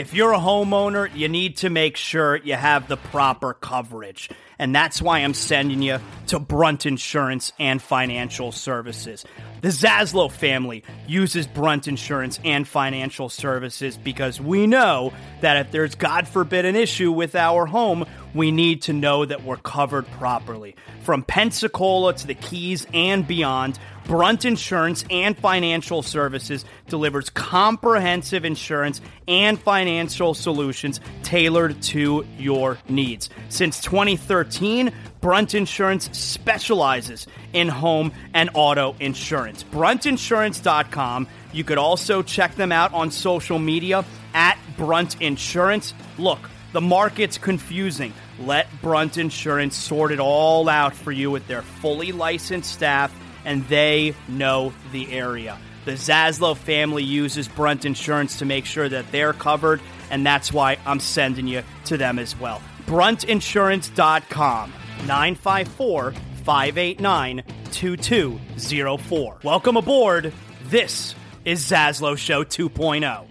If you're a homeowner, you need to make sure you have the proper coverage. And that's why I'm sending you to Brunt Insurance and Financial Services. The Zaslow family uses Brunt Insurance and Financial Services because we know that if there's, God forbid, an issue with our home, we need to know that we're covered properly. From Pensacola to the Keys and beyond, Brunt Insurance and Financial Services delivers comprehensive insurance and financial solutions tailored to your needs. Since 2013, Brunt Insurance specializes in home and auto insurance. Bruntinsurance.com. You could also check them out on social media at Brunt Insurance. Look, the market's confusing. Let Brunt Insurance sort it all out for you with their fully licensed staff, and they know the area. The Zaslow family uses Brunt Insurance to make sure that they're covered, and that's why I'm sending you to them as well. BruntInsurance.com. 954 589 2204. Welcome aboard. This is Zaslow Show 2.0.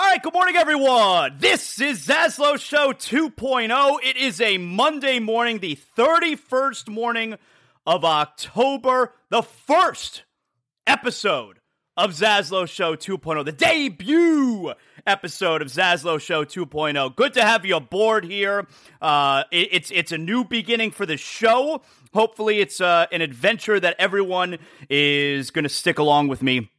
All right, good morning, everyone. This is Zaslow Show 2.0. It is a Monday morning, the 31st morning of October, the first episode of Zaslow Show 2.0, the debut episode of Zaslow Show 2.0. Good to have you aboard here. Uh, it, it's it's a new beginning for the show. Hopefully, it's uh, an adventure that everyone is going to stick along with me.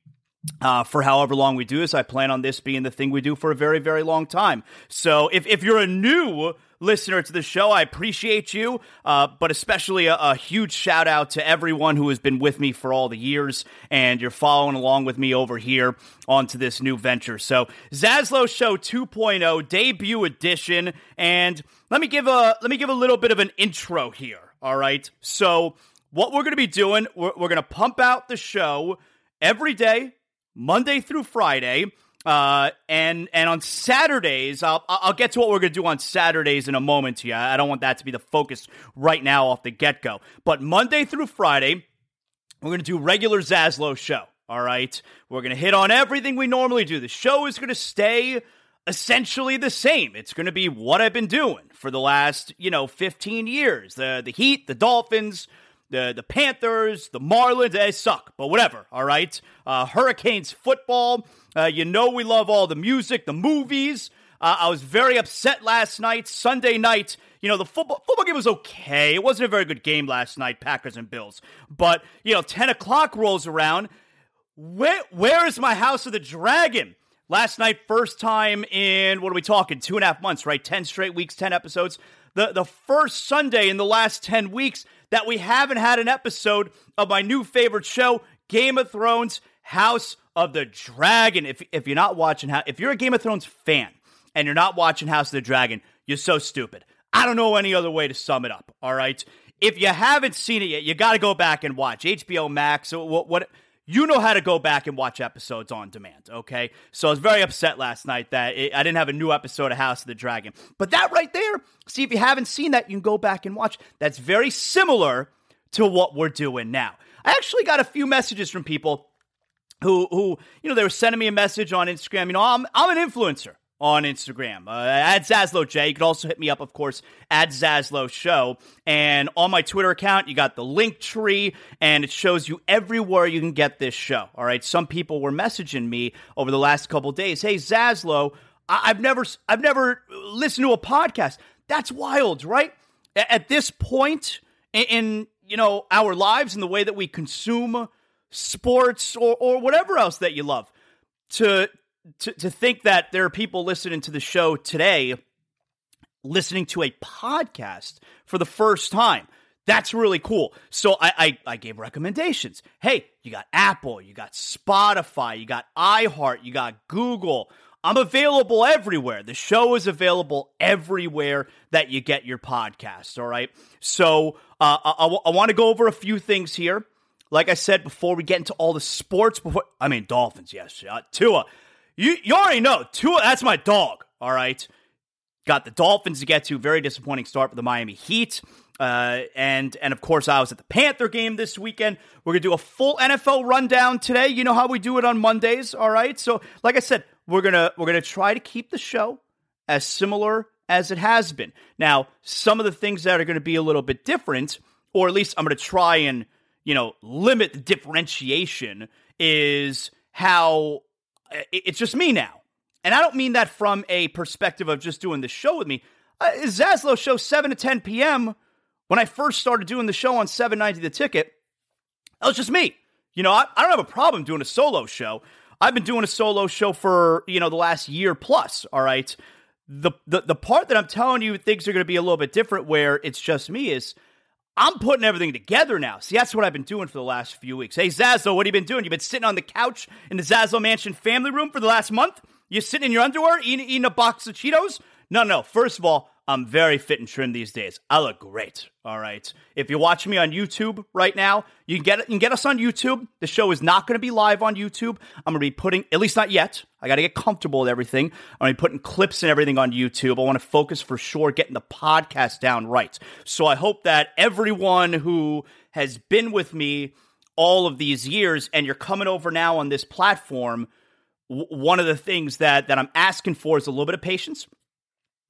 Uh, for however long we do this, I plan on this being the thing we do for a very, very long time. So if, if you're a new listener to the show. I appreciate you, uh, but especially a, a, huge shout out to everyone who has been with me for all the years and you're following along with me over here onto this new venture. So, Zaslow Show 2.0 debut edition, and let me give a let me give a little bit of an intro here. All right, so what we're going to be doing, we're, we're going to pump out the show every day, Monday through Friday. Uh, and and on Saturdays, I'll I'll get to what we're gonna do on Saturdays in a moment. Here, I don't want that to be the focus right now off the get go. But Monday through Friday, we're gonna do regular Zaslow show. All right, we're gonna hit on everything we normally do. The show is gonna stay essentially the same. It's gonna be what I've been doing for the last you know 15 years. The the Heat, the Dolphins the the Panthers, the Marlins, they suck, but whatever. All right, uh, Hurricanes football. Uh, you know we love all the music, the movies. Uh, I was very upset last night, Sunday night. You know the football football game was okay. It wasn't a very good game last night, Packers and Bills. But you know, ten o'clock rolls around. Where where is my House of the Dragon? Last night, first time in what are we talking? Two and a half months, right? Ten straight weeks, ten episodes. The the first Sunday in the last ten weeks that we haven't had an episode of my new favorite show, Game of Thrones House of the Dragon. If, if you're not watching, if you're a Game of Thrones fan and you're not watching House of the Dragon, you're so stupid. I don't know any other way to sum it up, all right? If you haven't seen it yet, you got to go back and watch HBO Max. What, what you know how to go back and watch episodes on demand, okay? So I was very upset last night that it, I didn't have a new episode of House of the Dragon. But that right there, see, if you haven't seen that, you can go back and watch. That's very similar to what we're doing now. I actually got a few messages from people who, who you know, they were sending me a message on Instagram. You know, I'm, I'm an influencer on Instagram. Uh, at Zaslow J. You can also hit me up, of course, at Zaslow Show. And on my Twitter account, you got the link tree, and it shows you everywhere you can get this show. All right. Some people were messaging me over the last couple days. Hey, Zaslow. I- have never I've never listened to a podcast. That's wild, right? At this point in, in you know our lives and the way that we consume sports or or whatever else that you love, to to to think that there are people listening to the show today listening to a podcast for the first time. That's really cool. So I, I, I, gave recommendations. Hey, you got Apple, you got Spotify, you got iHeart, you got Google. I'm available everywhere. The show is available everywhere that you get your podcast. All right. So uh, I, I, I want to go over a few things here. Like I said before, we get into all the sports. Before I mean Dolphins, yes, uh, Tua. You you already know Tua. That's my dog. All right. Got the Dolphins to get to. Very disappointing start for the Miami Heat. Uh, and and of course, I was at the Panther game this weekend. We're gonna do a full NFL rundown today. You know how we do it on Mondays, all right? So, like I said, we're gonna we're gonna try to keep the show as similar as it has been. Now, some of the things that are to be a little bit different, or at least I'm to try and you know limit the differentiation, is how it's just me now, and I don't mean that from a perspective of just doing the show with me. Uh, Zaslow show 7 to 10 p.m when I first started doing the show on 790 The Ticket, that was just me. You know, I, I, don't have a problem doing a solo show. I've been doing a solo show for, you know, the last year plus, all right? The, the, the part that I'm telling you things are going to be a little bit different where it's just me is I'm putting everything together now. See, that's what I've been doing for the last few weeks. Hey, Zazo, what have you been doing? You've been sitting on the couch in the Zazo Mansion family room for the last month? You're sitting in your underwear eating, eating a box of Cheetos? No no, no. First of all, I'm very fit and trim these days. I look great. All right. If you're watching me on YouTube right now, you can get you can get us on YouTube. The show is not going to be live on YouTube. I'm going to be putting, at least not yet. I got to get comfortable with everything. I'm going to be putting clips and everything on YouTube. I want to focus for sure getting the podcast down right. So I hope that everyone who has been with me all of these years and you're coming over now on this platform, one of the things that that I'm asking for is a little bit of patience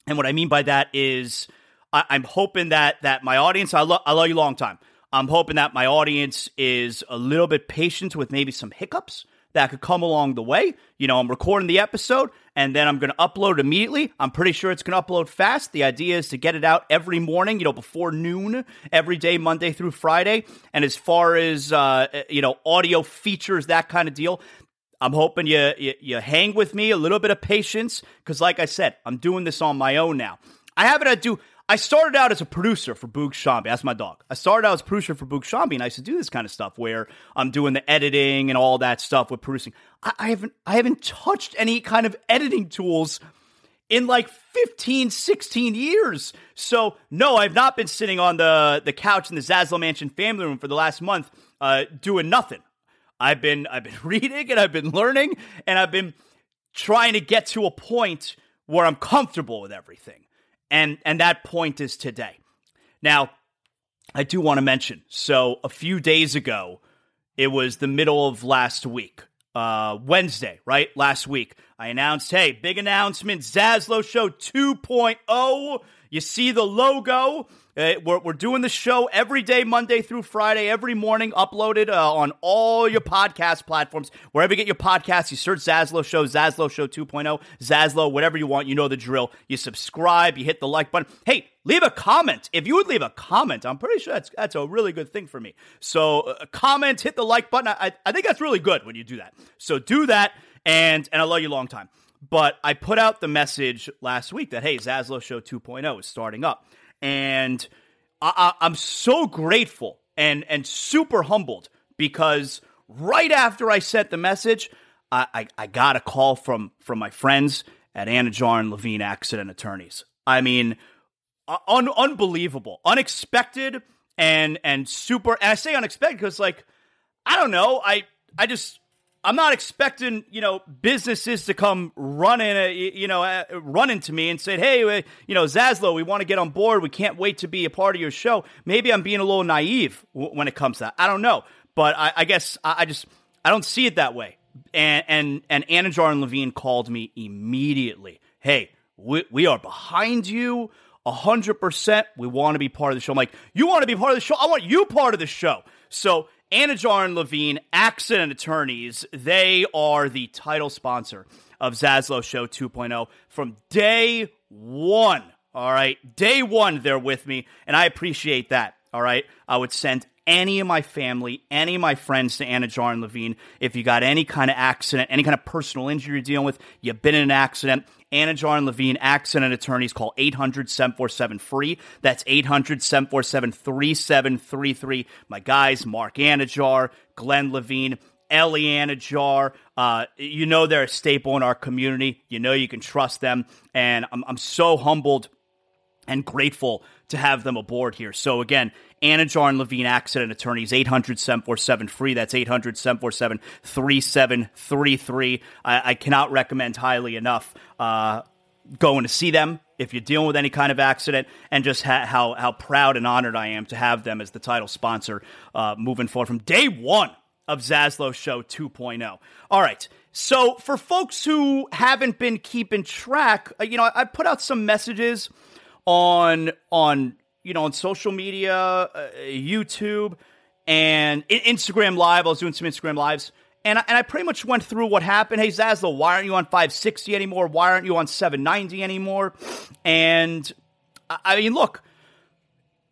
and what I mean by that is I, am hoping that that my audience, I, love I love you long time. I'm hoping that my audience is a little bit patient with maybe some hiccups that could come along the way. You know, I'm recording the episode and then I'm going to upload immediately. I'm pretty sure it's going to upload fast. The idea is to get it out every morning, you know, before noon, every day, Monday through Friday. And as far as, uh, you know, audio features, that kind of deal, I'm hoping you, you, you hang with me, a little bit of patience, because like I said, I'm doing this on my own now. I haven't had to do. I started out as a producer for Boog Sciambi. That's my dog. I started out as producer for Boog Sciambi, and I used to do this kind of stuff where I'm doing the editing and all that stuff with producing. I, I haven't I haven't touched any kind of editing tools in like 15, 16 years. So no, I've not been sitting on the the couch in the Zaslow Mansion family room for the last month uh, doing nothing. I've been I've been reading and I've been learning and I've been trying to get to a point where I'm comfortable with everything. And and that point is today. Now, I do want to mention, so a few days ago, it was the middle of last week. Uh, Wednesday, right? Last week, I announced, hey, big announcement, Zaslow Show 2.0. You see the logo. Uh, we're, we're doing the show every day, Monday through Friday, every morning, uploaded uh, on all your podcast platforms. Wherever you get your podcasts, you search Zaslow Show, Zaslow Show 2.0, Zaslow, whatever you want. You know the drill. You subscribe, you hit the like button. Hey, leave a comment. If you would leave a comment, I'm pretty sure that's, that's a really good thing for me. So, uh, comment, hit the like button. I, I think that's really good when you do that. So, do that, and, and I love you long time. But I put out the message last week that, hey, Zaslow Show 2.0 is starting up and I, i'm so grateful and and super humbled because right after I sent the message, I, I, I got a call from from my friends at Anidjar and Levine Accident Attorneys. I mean, un- unbelievable, unexpected, and and super. And I say unexpected because like I don't know, I I just I'm not expecting, you know, businesses to come running, uh, you know, uh, running to me and say, "Hey, uh, you know, Zaslow, we want to get on board. We can't wait to be a part of your show." Maybe I'm being a little naive when it comes to that. I don't know, but I, I guess I, I, just I don't see it that way. And and and Anidjar and Levine called me immediately. Hey, we, we are behind you. 100%. We want to be part of the show. I'm like, you want to be part of the show? I want you part of the show. So Anidjar and Levine, accident attorneys, they are the title sponsor of Zaslow Show 2.0 from day one. All right. Day one, they're with me, and I appreciate that. All right. I would send any of my family, any of my friends to Anidjar and Levine. If you got any kind of accident, any kind of personal injury you're dealing with, you've been in an accident, Anidjar and Levine, accident attorneys, call 800 747 free. That's 800 747 3733. My guys, Mark Anidjar, Glenn Levine, Ellie Anidjar. Uh, you know they're a staple in our community. You know you can trust them. And I'm, I'm so humbled and grateful to have them aboard here. So again, Anidjar and Levine accident attorneys, 800 747 free. That's 800 747 3733. I cannot recommend highly enough uh, going to see them if you're dealing with any kind of accident, and just ha- how, how proud and honored I am to have them as the title sponsor uh, moving forward from day one of Zaslow Show 2.0. All right. So, for folks who haven't been keeping track, uh, you know, I, I put out some messages on on you know on social media, uh, YouTube, and Instagram Live. I was doing some Instagram lives, and I, and I pretty much went through what happened. Hey Zaslow, why aren't you on 560 anymore? Why aren't you on 790 anymore? And I, mean, look,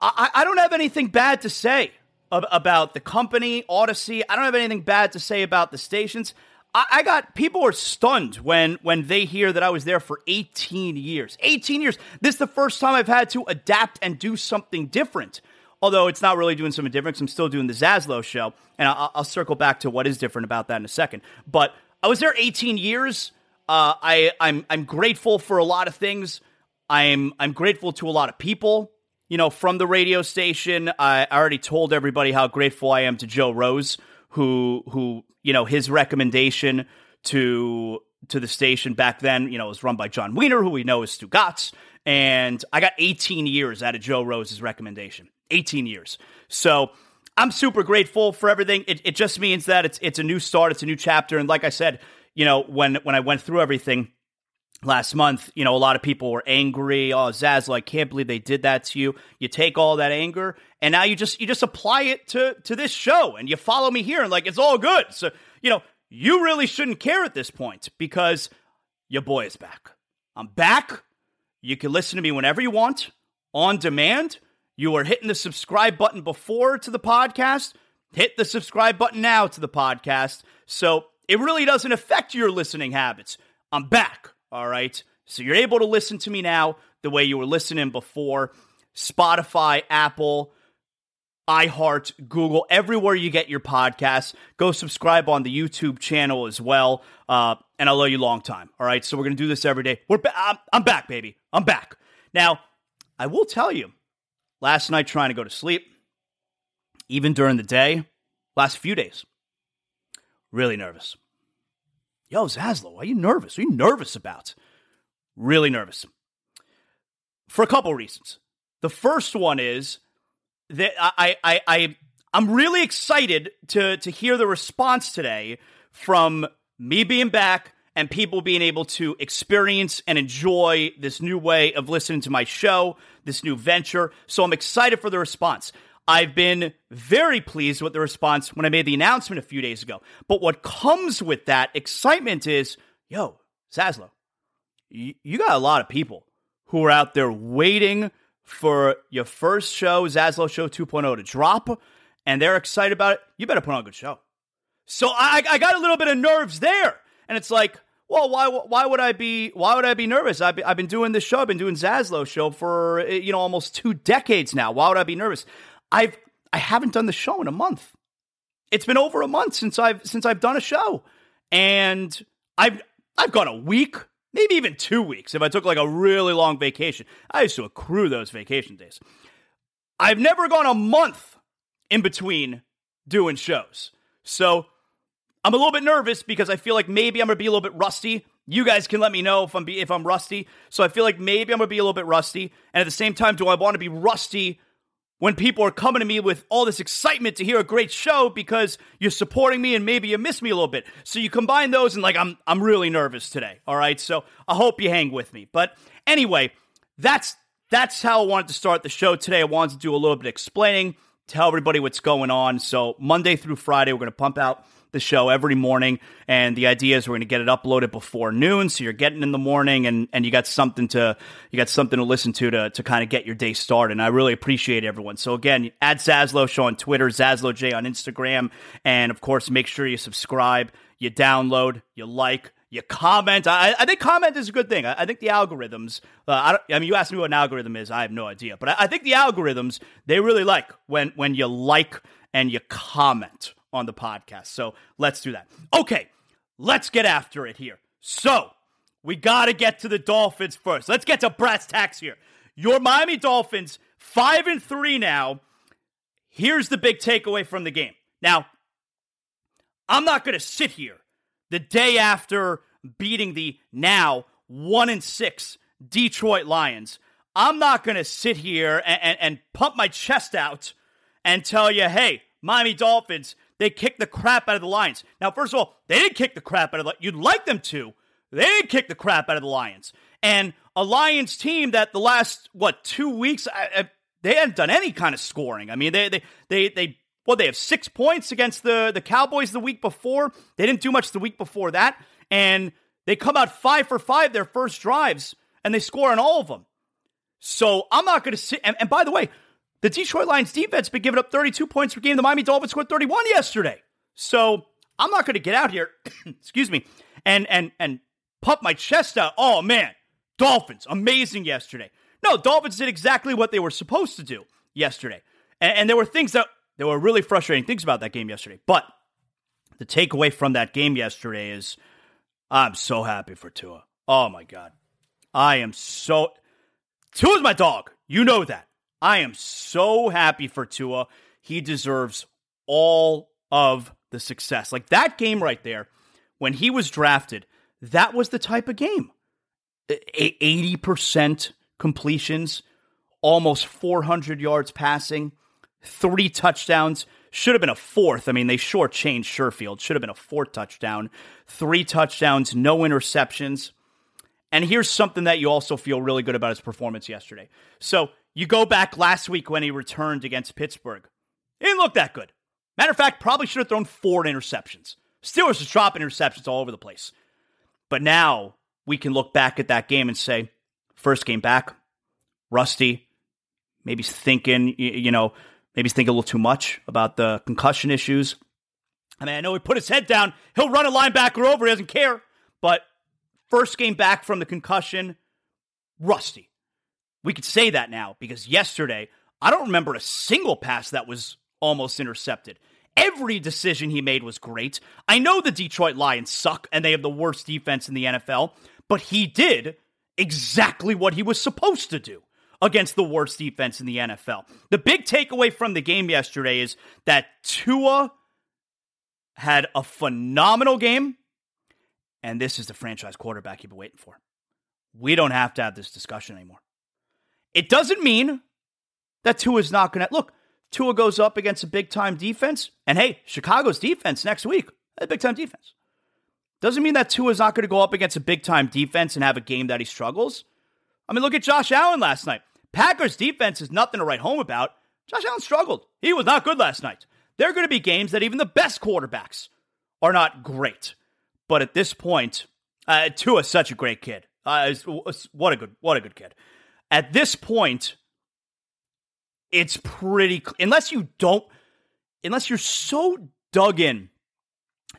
I, I don't have anything bad to say about the company, Audacy. I don't have anything bad to say about the stations. I, I got people are stunned when when they hear that I was there for 18 years. 18 years. This is the first time I've had to adapt and do something different. Although it's not really doing something different, I'm still doing the Zaslow show, and I'll, I'll, circle back to what is different about that in a second. But I was there 18 years. Uh, I I'm I'm grateful for a lot of things. I'm I'm grateful to a lot of people. You know, from the radio station, I already told everybody how grateful I am to Joe Rose, who who you know his recommendation to to the station back then, you know, was run by Jon Weiner, who we know is Stugotz. And I got 18 years out of Joe Rose's recommendation. 18 years. So I'm super grateful for everything. It, it just means that it's it's a new start, it's a new chapter. And like I said, you know, when when I went through everything last month, you know, a lot of people were angry. Oh, Zaz, I can't believe they did that to you. You take all that anger and now you just you just apply it to to this show and you follow me here and like it's all good. So, you know, you really shouldn't care at this point because your boy is back. I'm back. You can listen to me whenever you want on demand. You are hitting the subscribe button before to the podcast. Hit the subscribe button now to the podcast. So it really doesn't affect your listening habits. I'm back. All right. So you're able to listen to me now the way you were listening before. Spotify, Apple, iHeart, Google, everywhere you get your podcasts. Go subscribe on the YouTube channel as well. Uh, and I'll owe you long time. All right. So we're going to do this every day. We're ba- I'm, I'm back, baby. I'm back. Now, I will tell you, last night trying to go to sleep, even during the day, last few days, really nervous. Yo, Zaslow, are you nervous? Are you nervous about? Really nervous. For a couple reasons. The first one is that I, I, I, I'm really excited to, to hear the response today from me being back and people being able to experience and enjoy this new way of listening to my show, this new venture. So I'm excited for the response. I've been very pleased with the response when I made the announcement a few days ago. But what comes with that excitement is, yo, Zaslow, you, you got a lot of people who are out there waiting for your first show, Zaslow Show 2.0, to drop, and they're excited about it. You better put on a good show. So I, I got a little bit of nerves there, and it's like, well, why why would I be why would I be nervous? I've I've been doing this show, I've been doing Zaslow show for eh, you know almost two decades now. Why would I be nervous? I've I haven't done the show in a month. It's been over a month since I've since I've done a show. And I've I've gone a week, maybe even two weeks if I took like a really long vacation. I used to accrue those vacation days. I've never gone a month in between doing shows. So I'm a little bit nervous because I feel like maybe I'm gonna be a little bit rusty. You guys can let me know if I'm be, if I'm rusty. So I feel like maybe I'm gonna be a little bit rusty. And at the same time, do I want to be rusty when people are coming to me with all this excitement to hear a great show because you're supporting me and maybe you miss me a little bit. So you combine those and like I'm I'm really nervous today. All right. So I hope you hang with me. But anyway, that's that's how I wanted to start the show today. I wanted to do a little bit explaining, tell everybody what's going on. So Monday through Friday, we're gonna pump out the show every morning, and the idea is we're going to get it uploaded before noon, so you're getting in the morning, and and you got something to you got something to listen to to to kind of get your day started. And I really appreciate everyone. So again, add Zaslow Show on Twitter, Zaslow J on Instagram, and of course, make sure you subscribe, you download, you like you comment. I, I, think comment is a good thing. I, I think the algorithms. Uh, I, I, mean, you asked me what an algorithm is. I have no idea, but I, I, think the algorithms they really like when when you like and you comment on the podcast. So let's do that. Okay, let's get after it here. So we got to get to the Dolphins first. Let's get to brass tacks here. Your Miami Dolphins five and three now. Here's the big takeaway from the game. Now, I'm not going to sit here the day after beating the now one and six Detroit Lions. I'm not going to sit here and, and, and, pump my chest out and tell you, hey, Miami Dolphins, they kicked the crap out of the Lions. Now, first of all, they didn't kick the crap out of the You'd like them to. They didn't kick the crap out of the Lions. And a Lions team that the last, what, two weeks, I, I, they hadn't done any kind of scoring. I mean, they, they, they, they well, they have six points against the, the Cowboys the week before. They didn't do much the week before that. And they come out five for five their first drives, and they score on all of them. So I'm not going to sit. And, and, by the way, the Detroit Lions defense been giving up 32 points per game. The Miami Dolphins scored 31 yesterday. So I'm not going to get out here, excuse me, and and and pump my chest out. Oh man, Dolphins amazing yesterday. No, Dolphins did exactly what they were supposed to do yesterday, and, and there were things that there were really frustrating things about that game yesterday. But the takeaway from that game yesterday is I'm so happy for Tua. Oh my God. I am so. Tua's my dog. You know that. I am so happy for Tua. He deserves all of the success. Like that game right there, when he was drafted, that was the type of game. 80% completions, almost 400 yards passing three touchdowns. Should have been a fourth. I mean, they shortchanged Sherfield. Should have been a fourth touchdown. Three touchdowns, no interceptions. And here's something that you also feel really good about his performance yesterday. So you go back last week when he returned against Pittsburgh. He didn't look that good. Matter of fact, probably should have thrown four interceptions. Steelers just dropping interceptions all over the place. But now we can look back at that game and say, first game back, rusty, maybe thinking, you know, Maybe he's thinking a little too much about the concussion issues. I mean, I know he put his head down. He'll run a linebacker over. He doesn't care. But first game back from the concussion, rusty. We could say that now because yesterday, I don't remember a single pass that was almost intercepted. Every decision he made was great. I know the Detroit Lions suck and they have the worst defense in the NFL, but he did exactly what he was supposed to do against the worst defense in the NFL. The big takeaway from the game yesterday is that Tua had a phenomenal game, and this is the franchise quarterback you've been waiting for. We don't have to have this discussion anymore. It doesn't mean that Tua is not going to look. Tua goes up against a big time defense, and hey, Chicago's defense next week, a big time defense. Doesn't mean that Tua is not going to go up against a big time defense and have a game that he struggles. I mean, look at Josh Allen last night. Packers defense is nothing to write home about. Josh Allen struggled. He was not good last night. There are going to be games that even the best quarterbacks are not great. But at this point, uh, Tua is such a great kid. Uh, what a good, what a good kid. At this point, it's pretty. Unless you don't, unless you're so dug in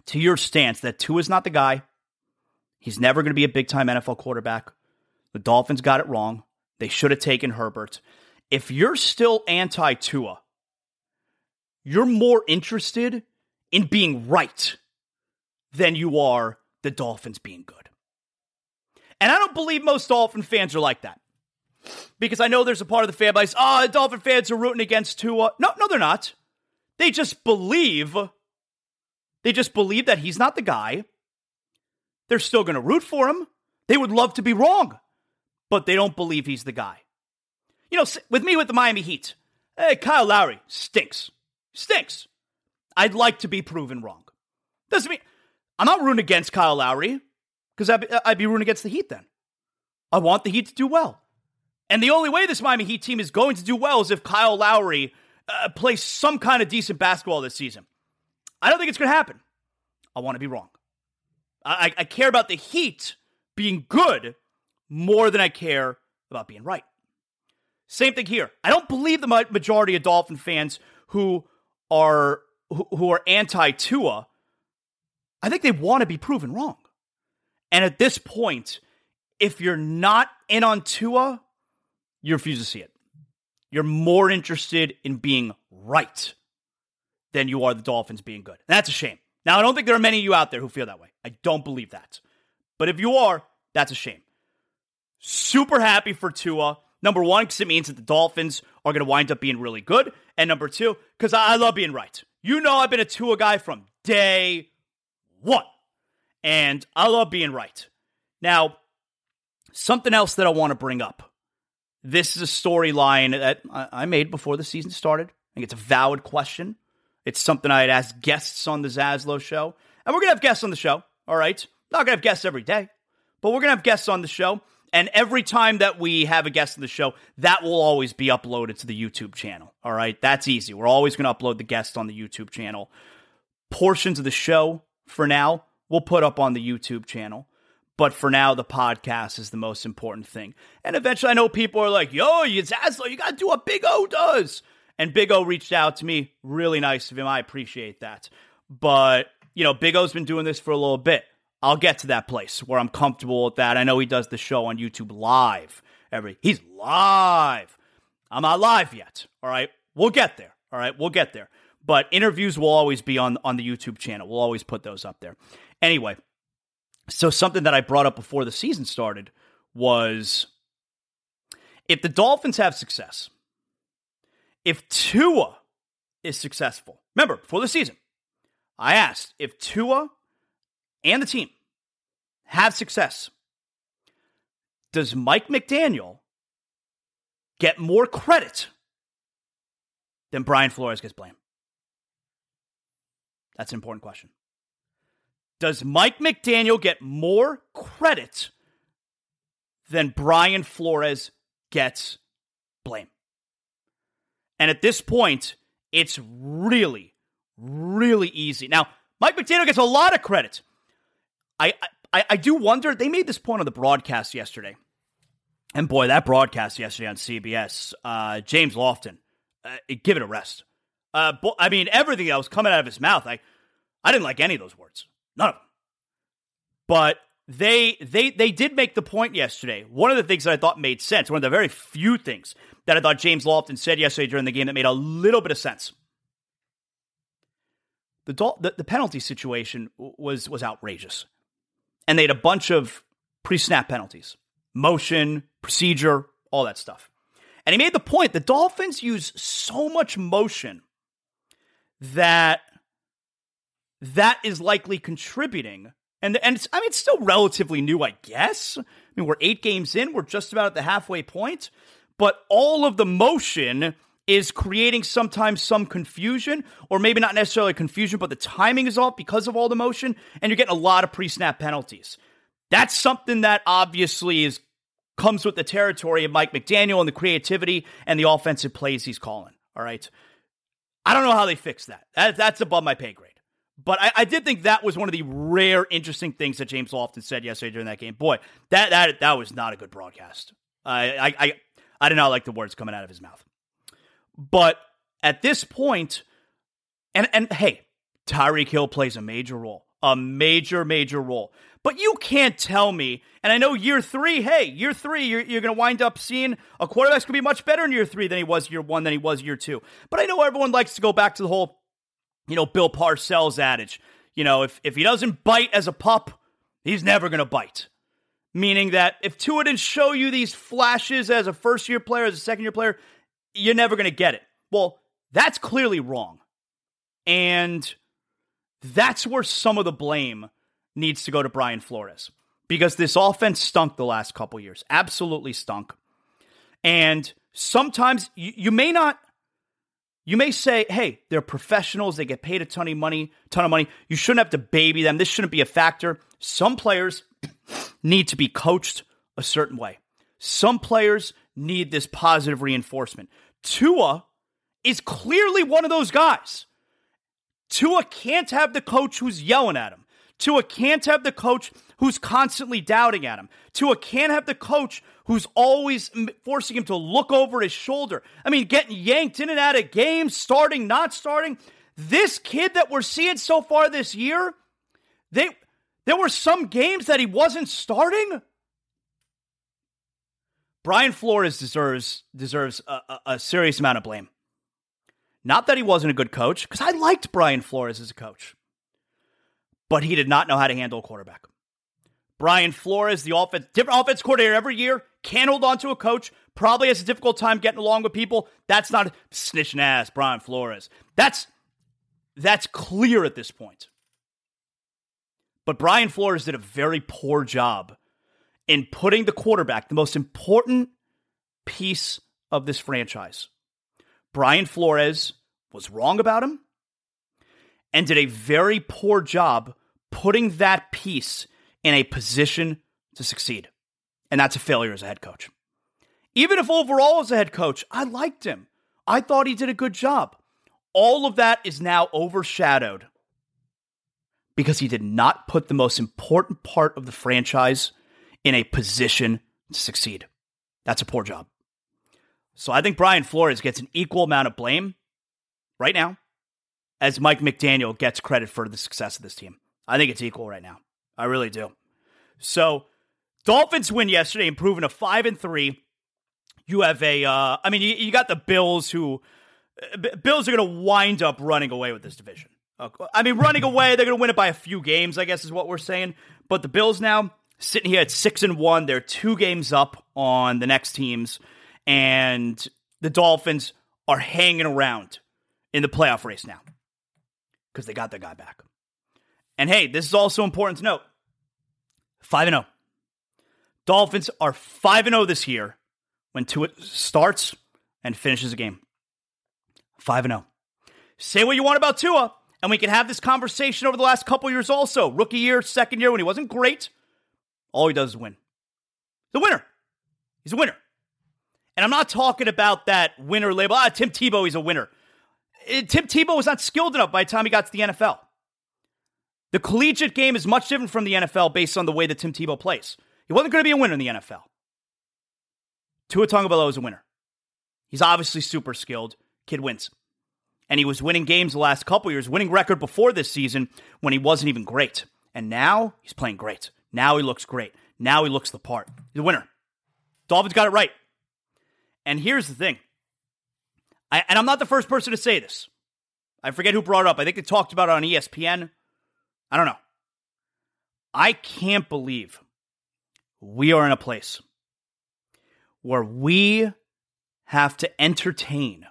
to your stance that Tua is not the guy. He's never going to be a big time NFL quarterback. The Dolphins got it wrong. They should have taken Herbert. If you're still anti Tua, you're more interested in being right than you are the Dolphins being good. And I don't believe most Dolphin fans are like that. Because I know there's a part of the fan base, the Dolphin fans are rooting against Tua. No, no, they're not. They just believe, they just believe that he's not the guy. They're still going to root for him. They would love to be wrong but they don't believe he's the guy. You know, with me with the Miami Heat, hey, Kyle Lowry stinks. Stinks. I'd like to be proven wrong. Doesn't mean I'm not rooting against Kyle Lowry because I'd, I'd be rooting against the Heat then. I want the Heat to do well. And the only way this Miami Heat team is going to do well is if Kyle Lowry uh, plays some kind of decent basketball this season. I don't think it's going to happen. I want to be wrong. I, I care about the Heat being good more than I care about being right. Same thing here. I don't believe the majority of Dolphin fans who are who are anti Tua. I think they want to be proven wrong. And at this point, if you're not in on Tua, you refuse to see it. You're more interested in being right than you are the Dolphins being good. And that's a shame. Now, I don't think there are many of you out there who feel that way. I don't believe that. But if you are, that's a shame. Super happy for Tua. Number one, because it means that the Dolphins are going to wind up being really good. And number two, because I love being right. You know, I've been a Tua guy from day one. And I love being right. Now, something else that I want to bring up. This is a storyline that I made before the season started. I think it's a valid question. It's something I had asked guests on the Zaslow show. And we're going to have guests on the show, all right? Not going to have guests every day, but we're going to have guests on the show. And every time that we have a guest on the show, that will always be uploaded to the YouTube channel. All right. That's easy. We're always going to upload the guests on the YouTube channel. Portions of the show for now, we'll put up on the YouTube channel. But for now, the podcast is the most important thing. And eventually, I know people are like, yo, you Zaslow, you got to do what Big O does. And Big O reached out to me. Really nice of him. I appreciate that. But, you know, Big O's been doing this for a little bit. I'll get to that place where I'm comfortable with that. I know he does the show on YouTube live. Every he's live. I'm not live yet. All right. We'll get there. All right. We'll get there. But interviews will always be on on the YouTube channel. We'll always put those up there. Anyway, so something that I brought up before the season started was if the Dolphins have success, if Tua is successful, remember before the season, I asked if Tua and the team have success, does Mike McDaniel get more credit than Brian Flores gets blame? That's an important question. Does Mike McDaniel get more credit than Brian Flores gets blame? And at this point, it's really, really easy. Now, Mike McDaniel gets a lot of credit. I, I, I do wonder. They made this point on the broadcast yesterday, and boy, that broadcast yesterday on CBS, uh, James Lofton, uh, give it a rest. Uh, bo- I mean, everything that was coming out of his mouth, I, I didn't like any of those words, none of them. But they they they did make the point yesterday. One of the things that I thought made sense, one of the very few things that I thought James Lofton said yesterday during the game that made a little bit of sense. The, the, the penalty situation was was outrageous and they had a bunch of pre snap penalties, motion, procedure, all that stuff. And he made the point the Dolphins use so much motion that that is likely contributing. And, and it's, I mean, it's still relatively new, I guess. I mean, we're eight games in, we're just about at the halfway point, but all of the motion is creating sometimes some confusion, or maybe not necessarily confusion, but the timing is off because of all the motion, and you're getting a lot of pre-snap penalties. That's something that obviously is comes with the territory of Mike McDaniel and the creativity and the offensive plays he's calling. All right. I don't know how they fix that. that that's above my pay grade. But I, I, did think that was one of the rare, interesting things that James Lofton said yesterday during that game. Boy, that that that was not a good broadcast. I I I, I did not like the words coming out of his mouth. But at this point, and and hey, Tyreek Hill plays a major role, a major major role. But you can't tell me, and I know year three, hey, year three, you're, you're going to wind up seeing a quarterback's going to be much better in year three than he was year one, than he was year two. But I know everyone likes to go back to the whole, you know, Bill Parcells adage. You know, if, if he doesn't bite as a pup, he's never going to bite. Meaning that if Tua didn't show you these flashes as a first year player, as a second year player, you're never going to get it. Well, that's clearly wrong. And that's where some of the blame needs to go to Brian Flores because this offense stunk the last couple years. Absolutely stunk. And sometimes you, you, may not you may say, "Hey, they're professionals, they get paid a ton of money, ton of money. You shouldn't have to baby them. This shouldn't be a factor." Some players need to be coached a certain way. Some players need this positive reinforcement. Tua is clearly one of those guys. Tua can't have the coach who's yelling at him. Tua can't have the coach who's constantly doubting at him. Tua can't have the coach who's always forcing him to look over his shoulder. I mean, getting yanked in and out of games, starting, not starting. This kid that we're seeing so far this year, they there were some games that he wasn't starting. Brian Flores deserves deserves a, a, a serious amount of blame. Not that he wasn't a good coach, because I liked Brian Flores as a coach, but he did not know how to handle a quarterback. Brian Flores, the offense, different offense coordinator every year, can't hold on to a coach, probably has a difficult time getting along with people. That's not snitching ass, Brian Flores. That's that's clear at this point. But Brian Flores did a very poor job in putting the quarterback, the most important piece of this franchise. Brian Flores was wrong about him and did a very poor job putting that piece in a position to succeed. And that's a failure as a head coach. Even if overall as a head coach, I liked him. I thought he did a good job. All of that is now overshadowed because he did not put the most important part of the franchise in a position to succeed. That's a poor job. So I think Brian Flores gets an equal amount of blame right now as Mike McDaniel gets credit for the success of this team. I think it's equal right now. I really do. So Dolphins win yesterday, improving to five and three. You have a, uh, I mean, you, you got the Bills who, uh, Bills are going to wind up running away with this division. I mean, running away, they're going to win it by a few games, I guess is what we're saying. But the Bills now sitting here at six and one, they're two games up on the next teams, and the Dolphins are hanging around in the playoff race now because they got their guy back. And hey, this is also important to note 5 and 0. Dolphins are 5 0 this year when Tua starts and finishes a game. 5 0. Say what you want about Tua, and we can have this conversation over the last couple years also. Rookie year, second year when he wasn't great, all he does is win. The winner. He's a winner. And I'm not talking about that winner label. Ah, Tim Tebow, he's a winner. Eh, Tim Tebow was not skilled enough by the time he got to the NFL. The collegiate game is much different from the NFL based on the way that Tim Tebow plays. He wasn't going to be a winner in the NFL. Tua Tagovailoa is a winner. He's obviously super skilled. Kid wins. And he was winning games the last couple years, winning record before this season when he wasn't even great. And now he's playing great. Now he looks great. Now he looks the part. He's a winner. Dolphins got it right. And here's the thing. I, and I'm not the first person to say this. I forget who brought it up. I think they talked about it on ESPN. I don't know. I can't believe we are in a place where we have to entertain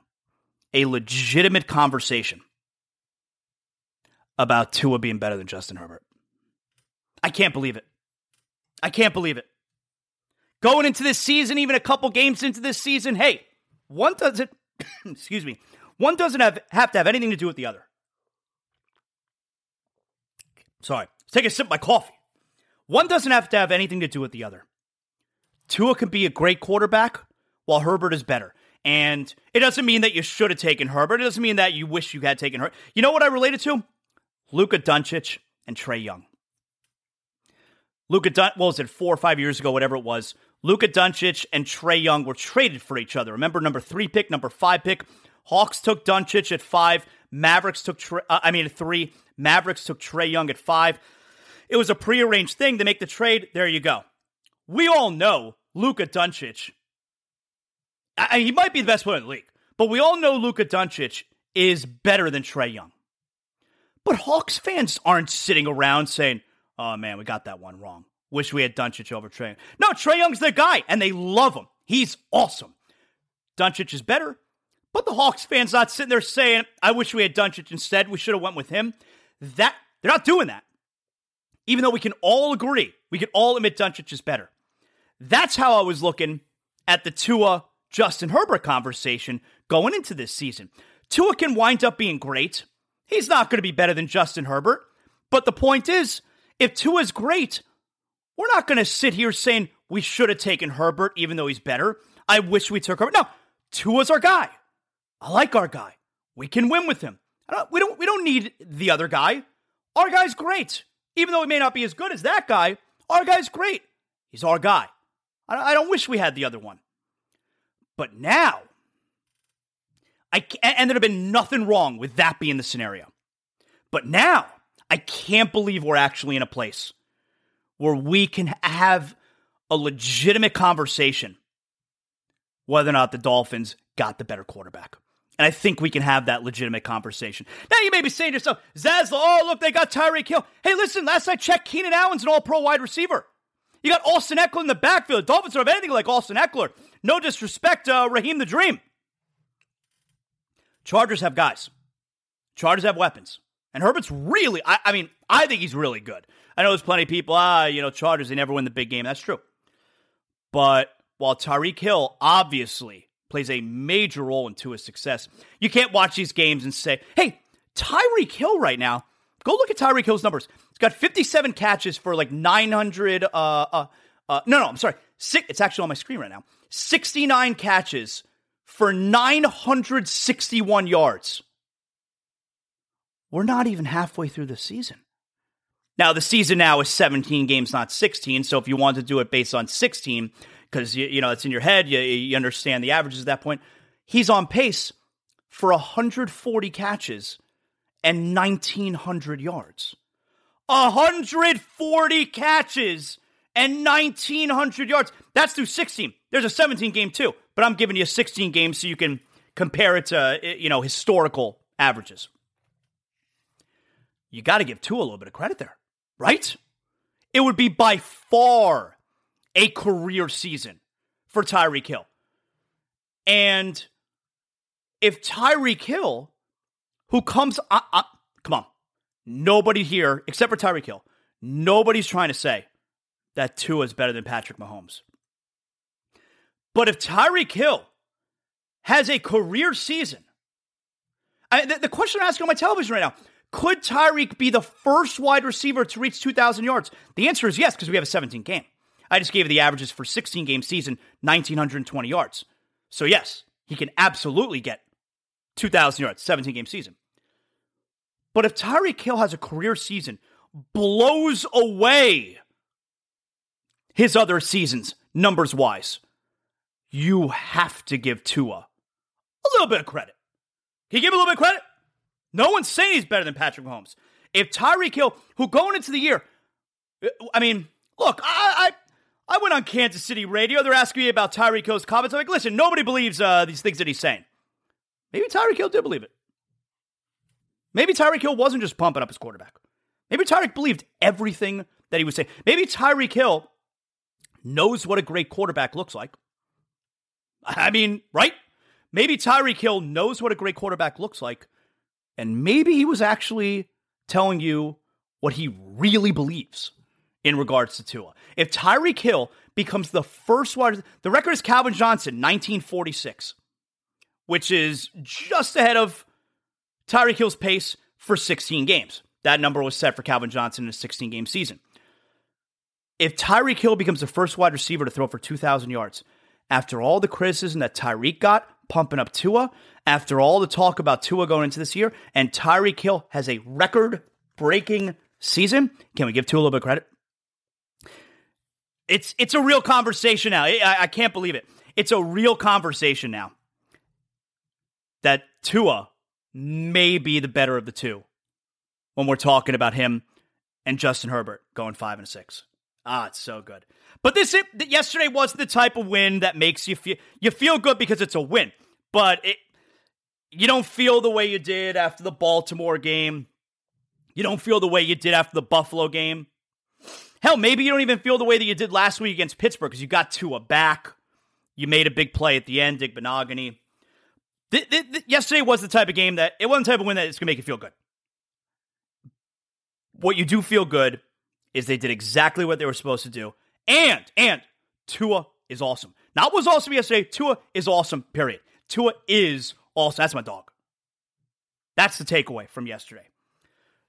a legitimate conversation about Tua being better than Justin Herbert. I can't believe it. I can't believe it. Going into this season, even a couple games into this season, hey, one doesn't, excuse me, one doesn't have, have to have anything to do with the other. Sorry. Let's take a sip of my coffee. One doesn't have to have anything to do with the other. Tua can be a great quarterback while Herbert is better. And it doesn't mean that you should have taken Herbert. It doesn't mean that you wish you had taken Herbert. You know what I related to? Luka Doncic and Trae Young. Luka Dun- what was it, four or five years ago, whatever it was. Luka Doncic and Trae Young were traded for each other. Remember, number three pick, number five pick. Hawks took Doncic at five. Mavericks took, uh, I mean, at three. Mavericks took Trae Young at five. It was a prearranged thing to make the trade. There you go. We all know Luka Doncic. I, he might be the best player in the league, but we all know Luka Doncic is better than Trae Young. But Hawks fans aren't sitting around saying, "Oh man, we got that one wrong. Wish we had Doncic over Trae." No, Trae Young's their guy, and they love him. He's awesome. Doncic is better, but the Hawks fans not sitting there saying, "I wish we had Doncic instead. We should have went with him." That they're not doing that. Even though we can all agree, we can all admit Doncic is better. That's how I was looking at the Tua Justin Herbert conversation going into this season. Tua can wind up being great. He's not going to be better than Justin Herbert. But the point is, if Tua is great, we're not going to sit here saying we should have taken Herbert even though he's better. I wish we took Herbert. No, Tua's our guy. I like our guy. We can win with him. Don't, we don't we don't need the other guy. Our guy's great. Even though he may not be as good as that guy, our guy's great. He's our guy. I, don't wish we had the other one. But now, I and there'd have been nothing wrong with that being the scenario. But now, I can't believe we're actually in a place where we can have a legitimate conversation whether or not the Dolphins got the better quarterback. And I think we can have that legitimate conversation. Now you may be saying to yourself, Zaslow, oh, look, they got Tyreek Hill. Hey, listen, last I checked, Keenan Allen's an all pro wide receiver. You got Austin Ekeler in the backfield. Dolphins don't have anything like Austin Ekeler. No disrespect, uh, Raheem the Dream. Chargers have guys. Chargers have weapons. And Herbert's really, I, I mean, I think he's really good. I know there's plenty of people, ah, you know, Chargers, they never win the big game. That's true. But while Tyreek Hill obviously plays a major role in Tua's success. You can't watch these games and say, hey, Tyreek Hill right now, go look at Tyreek Hill's numbers. He's got 57 catches for like 900. Uh, uh, uh, no, no, I'm sorry. Six, it's actually on my screen right now. 69 catches for 961 yards. We're not even halfway through the season. Now, the season now is 17 games, not 16. So if you want to do it based on 16, because you, you know it's in your head. You, you understand the averages at that point. He's on pace for 140 catches and 1,900 yards. 140 catches and 1,900 yards. That's through 16. There's a 17 game too, but I'm giving you 16 games so you can compare it to eh, you know historical averages. You got to give Tua a little bit of credit there, right? It would be by far a career season for Tyreek Hill. And if Tyreek Hill, who comes, uh, uh, come on, nobody here except for Tyreek Hill, nobody's trying to say that Tua is better than Patrick Mahomes. But if Tyreek Hill has a career season, I, the, the question I'm asking on my television right now could Tyreek be the first wide receiver to reach 2,000 yards? The answer is yes, because we have a 17 game. I just gave the averages for 16 game season, 1,920 yards. So, yes, he can absolutely get 2,000 yards, 17 game season. But if Tyreek Hill has a career season, blows away his other seasons, numbers wise, you have to give Tua a little bit of credit. Can you give him a little bit of credit? No one's saying he's better than Patrick Mahomes. If Tyreek Hill, who going into the year, I mean, look, I, I went on Kansas City radio. They're asking me about Tyreek Hill's comments. I'm like, listen, nobody believes uh, these things that he's saying. Maybe Tyreek Hill did believe it. Maybe Tyreek Hill wasn't just pumping up his quarterback. Maybe Tyreek believed everything that he was saying. Maybe Tyreek Hill knows what a great quarterback looks like. I mean, right? Maybe Tyreek Hill knows what a great quarterback looks like. And maybe he was actually telling you what he really believes in regards to Tua. If Tyreek Hill becomes the first wide, the record is Calvin Johnson, 1946, which is just ahead of Tyreek Hill's pace for 16 games. That number was set for Calvin Johnson in a 16 game season. If Tyreek Hill becomes the first wide receiver to throw for 2,000 yards, after all the criticism that Tyreek got pumping up Tua, after all the talk about Tua going into this year, and Tyreek Hill has a record breaking season, can we give Tua a little bit of credit? It's it's a real conversation now. I, I can't believe it. It's a real conversation now. That Tua may be the better of the two when we're talking about him and Justin Herbert going five and six. Ah, it's so good. But this yesterday wasn't the type of win that makes you feel you feel good because it's a win, but it you don't feel the way you did after the Baltimore game. You don't feel the way you did after the Buffalo game. Hell, maybe you don't even feel the way that you did last week against Pittsburgh because you got Tua back. You made a big play at the end, Igbinoghene. Th- th- th- yesterday was the type of game that it wasn't the type of win that it's going to make you feel good. What you do feel good is they did exactly what they were supposed to do. And, and Tua is awesome. Not was awesome yesterday. Tua is awesome, period. Tua is awesome. That's my dog. That's the takeaway from yesterday.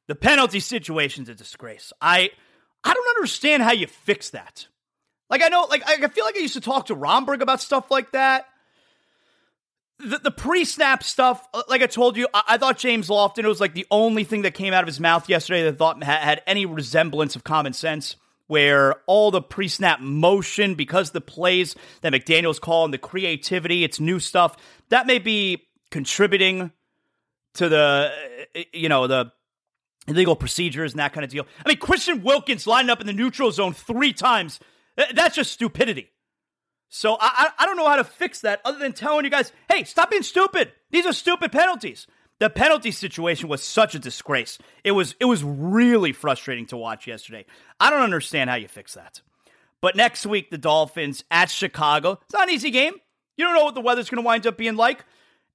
The penalty situation's a disgrace. I I don't understand how you fix that. Like I know, like I feel like I used to talk to Romberg about stuff like that. the, the pre-snap stuff, uh, like I told you, I, I, thought James Lofton it was like the only thing that came out of his mouth yesterday that thought had, had any resemblance of common sense. Where all the pre-snap motion, because the plays that McDaniel's calling, the creativity, it's new stuff that may be contributing to the, uh, you know, the illegal procedures and that kind of deal. I mean, Christian Wilkins lined up in the neutral zone three times. That's just stupidity. So I, I don't know how to fix that other than telling you guys, hey, stop being stupid. These are stupid penalties. The penalty situation was such a disgrace. It was it was really frustrating to watch yesterday. I don't understand how you fix that. But next week, the Dolphins at Chicago. It's not an easy game. You don't know what the weather's going to wind up being like.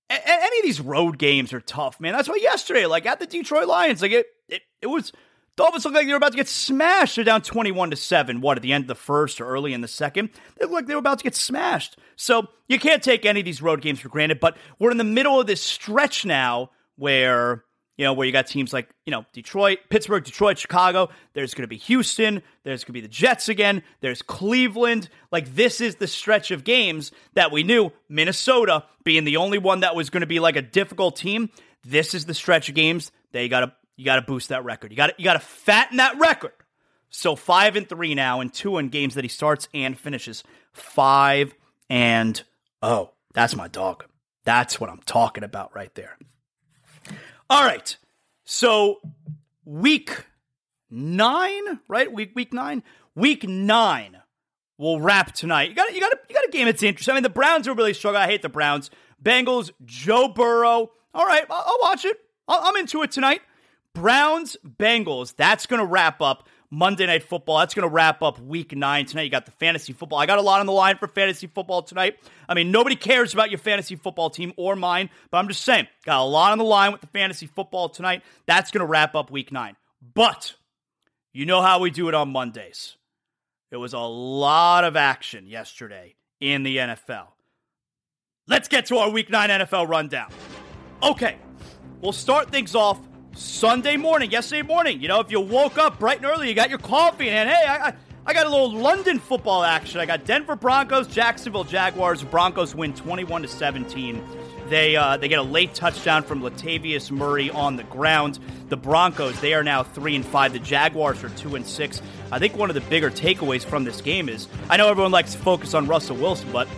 A- any of these road games are tough, man. That's why yesterday, like at the Detroit Lions, like it, it, it was Dolphins look like they were about to get smashed. They're down 21 to 7. What, at the end of the first or early in the second? They look like they were about to get smashed. So you can't take any of these road games for granted, but we're in the middle of this stretch now where, you know, where you got teams like, you know, Detroit, Pittsburgh, Detroit, Chicago. There's going to be Houston. There's going to be the Jets again. There's Cleveland. Like, this is the stretch of games that we knew Minnesota being the only one that was going to be like a difficult team. This is the stretch of games they got to you got to boost that record. You got to you got to fatten that record. So five and three now, and two in games that he starts and finishes. Five and oh, that's my dog. That's what I'm talking about right there. All right, so week nine, right? Week week nine, week nine. We'll wrap tonight. You got you got you got a game that's interesting. I mean, the Browns are really struggling. I hate the Browns. Bengals, Joe Burrow. All right, I'll, I'll watch it. i I'm into it tonight. Browns, Bengals. That's going to wrap up Monday Night Football. That's going to wrap up week nine tonight. You got the fantasy football. I got a lot on the line for fantasy football tonight. I mean, nobody cares about your fantasy football team or mine, but I'm just saying, got a lot on the line with the fantasy football tonight. That's going to wrap up week nine. But you know how we do it on Mondays. There was a lot of action yesterday in the NFL. Let's get to our week nine NFL rundown. Okay, we'll start things off Sunday morning, yesterday morning. You know, if you woke up bright and early, you got your coffee, and hey, I, I, got a little London football action. I got Denver Broncos, Jacksonville Jaguars. Broncos win 21 to 17. They uh, they get a late touchdown from Latavius Murray on the ground. The Broncos they are now three and five. The Jaguars are two and six. I think one of the bigger takeaways from this game is I know everyone likes to focus on Russell Wilson, but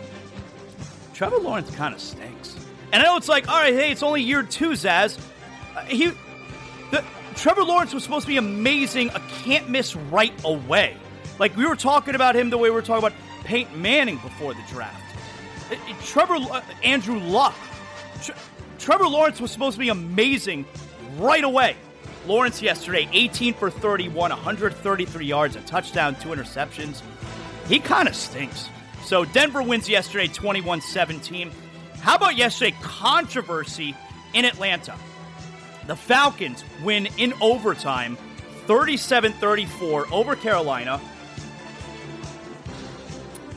Trevor Lawrence kind of stinks. And I know it's like, all right, hey, it's only year two, Zaz. Uh, he the, Trevor Lawrence was supposed to be amazing, a can't miss right away. Like we were talking about him the way we were talking about Peyton Manning before the draft. It, it, Trevor, uh, Andrew Luck. Tre- Trevor Lawrence was supposed to be amazing right away. Lawrence yesterday, 18 for 31, 133 yards, a touchdown, two interceptions. He kind of stinks. So Denver wins yesterday 21 17. How about yesterday? Controversy in Atlanta. The Falcons win in overtime 37 34 over Carolina.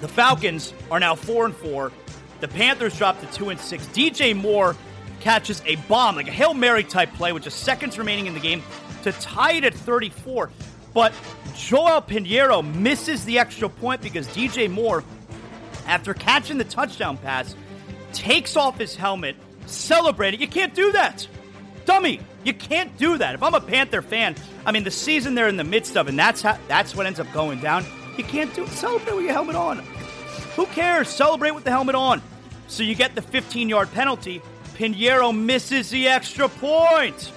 The Falcons are now 4 and 4. The Panthers drop to 2 and 6. DJ Moore catches a bomb, like a Hail Mary type play with just seconds remaining in the game to tie it at 34. But Joel Piñeiro misses the extra point because DJ Moore, after catching the touchdown pass, takes off his helmet, celebrating. You can't do that. Dummy, you can't do that. If I'm a Panther fan, I mean the season they're in the midst of, and that's how that's what ends up going down. You can't do it. Celebrate with your helmet on. Who cares? Celebrate with the helmet on. So you get the 15 yard penalty. Piñeiro misses the extra point.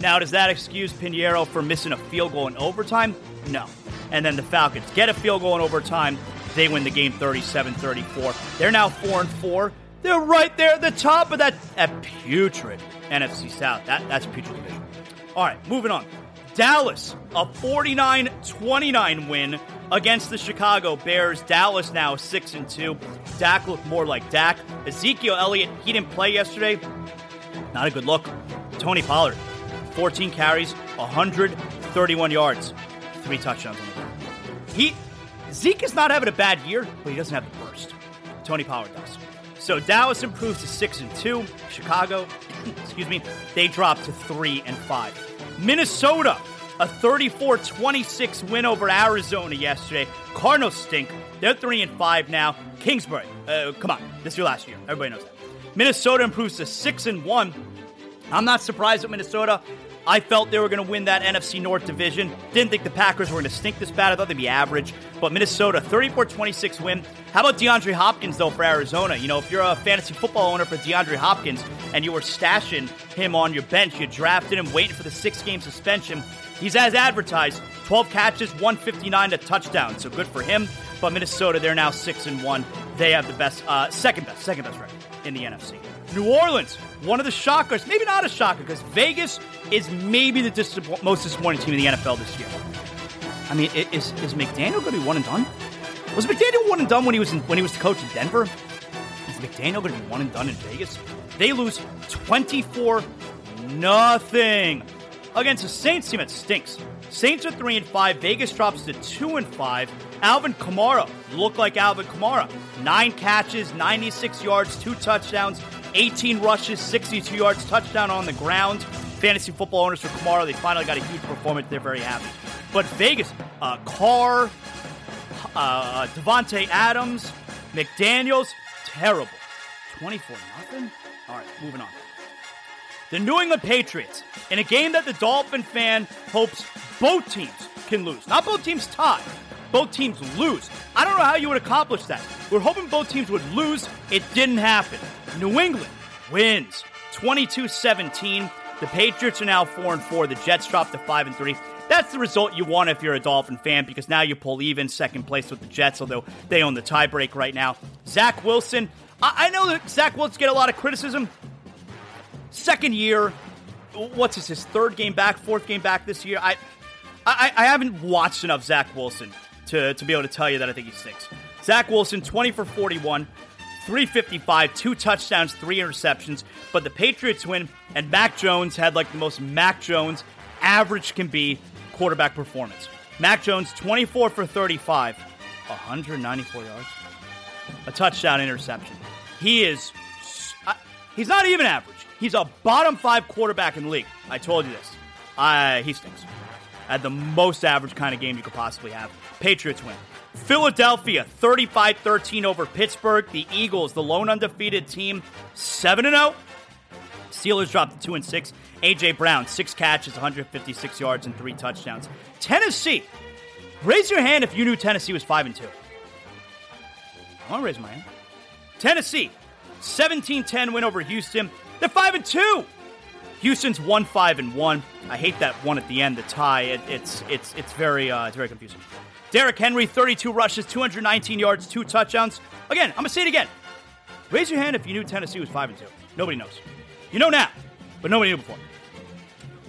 Now, does that excuse Piñeiro for missing a field goal in overtime? No. And then the Falcons get a field goal in overtime. They win the game 37 34. They're now 4 and 4. They're right there at the top of that, that putrid NFC South. That, that's putrid division. All right, moving on. Dallas, a 49 29 win against the Chicago Bears. Dallas now 6 and 2. Dak looked more like Dak. Ezekiel Elliott, he didn't play yesterday. Not a good look. Tony Pollard, 14 carries, 131 yards, three touchdowns on the ground. He Zeke is not having a bad year, but he doesn't have the burst. Tony Pollard does. So Dallas improves to six and two. Chicago, excuse me, they drop to three and five. Minnesota, a 34-26 win over Arizona yesterday. Cardinals stink. They're three and five now. Kingsbury, uh, come on, this is your last year. Everybody knows that. Minnesota improves to 6 and 1. I'm not surprised at Minnesota. I felt they were going to win that NFC North division. Didn't think the Packers were going to stink this bad. I thought they'd be average. But Minnesota, 34 26 win. How about DeAndre Hopkins, though, for Arizona? You know, if you're a fantasy football owner for DeAndre Hopkins and you were stashing him on your bench, you drafted him waiting for the six game suspension, he's as advertised 12 catches, 159 to touchdown. So good for him. But Minnesota, they're now 6 and 1. They have the best, uh, second best, second best record in the NFC. New Orleans, one of the shockers, maybe not a shocker because Vegas is maybe the most disappointing team in the NFL this year. I mean, is, is McDaniel going to be one and done? Was McDaniel one and done when he was in, when he was the coach in Denver? Is McDaniel going to be one and done in Vegas? They lose 24 nothing against the Saints team that stinks. Saints are three and five. Vegas drops to two and five. Alvin Kamara look like Alvin Kamara. Nine catches, 96 yards, two touchdowns. 18 rushes, 62 yards, touchdown on the ground. Fantasy football owners for Kamara, they finally got a huge performance. They're very happy. But Vegas, uh, Carr, uh, Davante Adams, McDaniels, terrible. 24 nothing. All right, moving on. The New England Patriots, in a game that the Dolphin fan hopes both teams can lose. Not both teams tie, both teams lose. I don't know how you would accomplish that. We're hoping both teams would lose. It didn't happen. New England wins 22 17. The Patriots are now 4 and 4. The Jets drop to 5 and 3. That's the result you want if you're a Dolphin fan because now you pull even second place with the Jets, although they own the tiebreak right now. Zach Wilson, I, I know that Zach Wilson get a lot of criticism. Second year, what's this, his third game back, fourth game back this year? I, I, I haven't watched enough Zach Wilson to, to be able to tell you that I think he stinks. Zach Wilson, 20 for 41, 355, two touchdowns, three interceptions. But the Patriots win, and Mac Jones had like the most Mac Jones average can be quarterback performance. Mac Jones, 24 for 35, 194 yards, a touchdown interception. He is, uh, he's not even average. He's a bottom five quarterback in the league. I told you this. I, he stinks. At the most average kind of game you could possibly have. Patriots win. Philadelphia 35 13 over Pittsburgh. The Eagles, the lone undefeated team, 7 0. Steelers dropped to 2 and 6. A.J. Brown, six catches, 156 yards, and three touchdowns. Tennessee, raise your hand if you knew Tennessee was 5 and 2. I want to raise my hand. Tennessee, 17 10 win over Houston. They're 5 and 2. Houston's 1 5 and 1. I hate that one at the end, the tie. It, it's, it's, it's, very, uh, it's very confusing. Derrick Henry, 32 rushes, 219 yards, two touchdowns. Again, I'm going to say it again. Raise your hand if you knew Tennessee was 5 and 2. Nobody knows. You know now, but nobody knew before.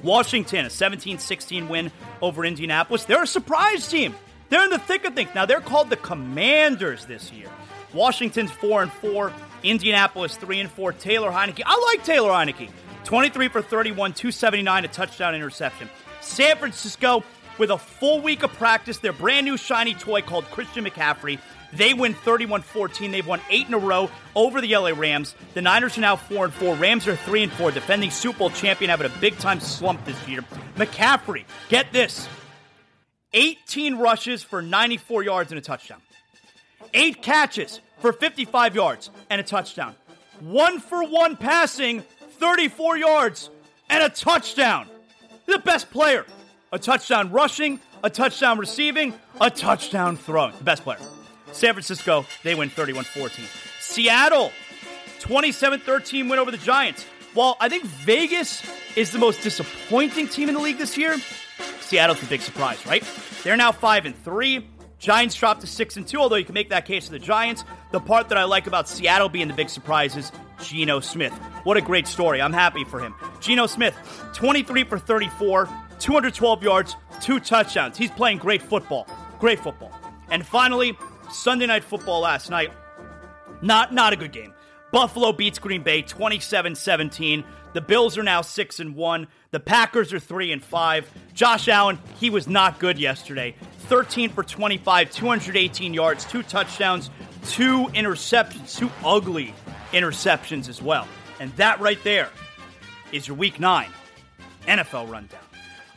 Washington, a 17 16 win over Indianapolis. They're a surprise team. They're in the thick of things. Now, they're called the Commanders this year. Washington's 4 and 4, Indianapolis 3 and 4. Taylor Heinicke. I like Taylor Heinicke. 23 for 31, 279, a touchdown interception. San Francisco, with a full week of practice, their brand new shiny toy called Christian McCaffrey. They win 31 14. They've won eight in a row over the LA Rams. The Niners are now 4 and 4. Rams are 3 and 4, defending Super Bowl champion, having a big time slump this year. McCaffrey, get this 18 rushes for 94 yards and a touchdown, eight catches for 55 yards and a touchdown, one for one passing, 34 yards and a touchdown. The best player. A touchdown rushing, a touchdown receiving, a touchdown throwing. The best player. San Francisco, they win 31 14. Seattle, 27 13 win over the Giants. While I think Vegas is the most disappointing team in the league this year, Seattle's the big surprise, right? They're now 5 and 3. Giants dropped to 6 and 2, although you can make that case for the Giants. The part that I like about Seattle being the big surprise is Geno Smith. What a great story. I'm happy for him. Geno Smith, 23 for 34, 212 yards, two touchdowns. He's playing great football. Great football. And finally, Sunday night football last night. Not not a good game. Buffalo beats Green Bay 27-17. The Bills are now 6 and 1. The Packers are 3 and 5. Josh Allen, he was not good yesterday. 13 for 25, 218 yards, two touchdowns, two interceptions, two ugly interceptions as well. And that right there is your week 9 NFL rundown.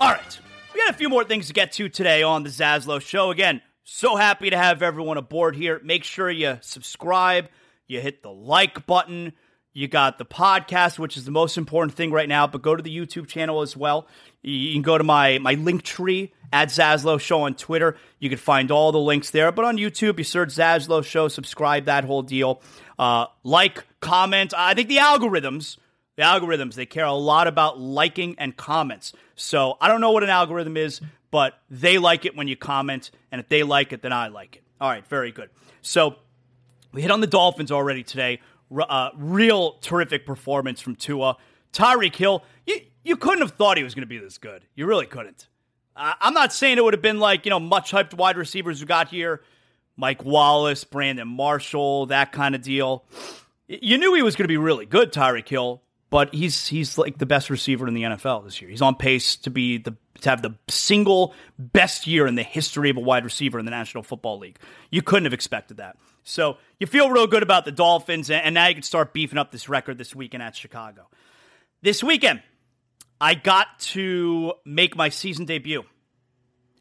All right. We got a few more things to get to today on the Zaslow show. Again, so happy to have everyone aboard here. Make sure you subscribe, you hit the like button, You got the podcast, which is the most important thing right now, but go to the YouTube channel as well. You can go to my, my link tree at Zaslow Show on Twitter. You can find all the links there. But on YouTube, you search Zaslow Show, subscribe, that whole deal. Uh, like, comment. I think the algorithms, the algorithms, they care a lot about liking and comments. So I don't know what an algorithm is, but they like it when you comment. And if they like it, then I like it. All right, very good. So we hit on the Dolphins already today. Uh, real terrific performance from Tua. Tyreek Hill, you, you couldn't have thought he was going to be this good. You really couldn't. Uh, I'm not saying it would have been like, you know, much hyped wide receivers who got here. Mike Wallace, Brandon Marshall, that kind of deal. You knew he was going to be really good, Tyreek Hill, but he's he's like the best receiver in the NFL this year. He's on pace to be the to have the single best year in the history of a wide receiver in the National Football League. You couldn't have expected that. So you feel real good about the Dolphins, and now you can start beefing up this record this weekend at Chicago. This weekend, I got to make my season debut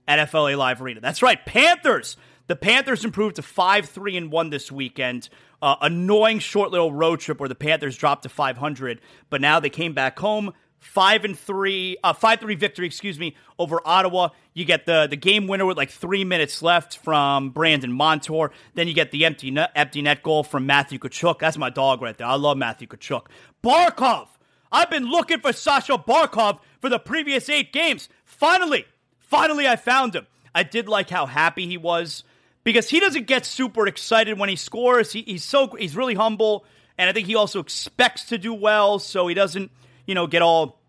at FLA Live Arena. That's right, Panthers. The Panthers improved to 5 3 and 1 this weekend. Uh, annoying short little road trip where the Panthers dropped to 500, but now they came back home. Five and three, uh, five three victory, excuse me, over Ottawa. You get the the game winner with like three minutes left from Brandon Montour. Then you get the empty net, empty net goal from Matthew Tkachuk. That's my dog right there. I love Matthew Tkachuk. Barkov. I've been looking for Sasha Barkov for the previous eight games. Finally, finally, I found him. I did like how happy he was because he doesn't get super excited when he scores. He, he's so he's really humble, and I think he also expects to do well, so he doesn't you know get all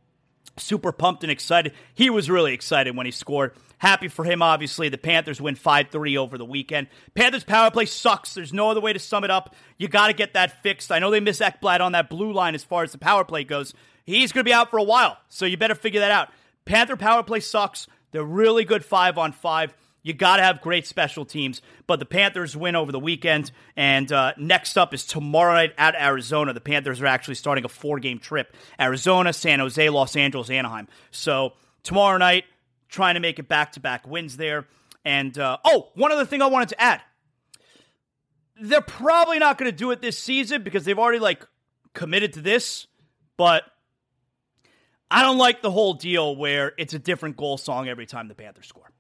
super pumped and excited. He was really excited when he scored. Happy for him, obviously. The Panthers win 5 3 over the weekend. Panthers power play sucks. There's no other way to sum it up. You got to get that fixed. I know they miss Ekblad on that blue line as far as the power play goes. He's going to be out for a while, so you better figure that out. Panther power play sucks. They're really good five on five. You got to have great special teams. But the Panthers win over the weekend. And uh, next up is tomorrow night at Arizona. The Panthers are actually starting a four game trip Arizona, San Jose, Los Angeles, Anaheim. So tomorrow night, trying to make it back to back wins there. And uh, oh, one other thing I wanted to add. They're probably not going to do it this season because they've already like committed to this, but I don't like the whole deal where it's a different goal song every time the Panthers score.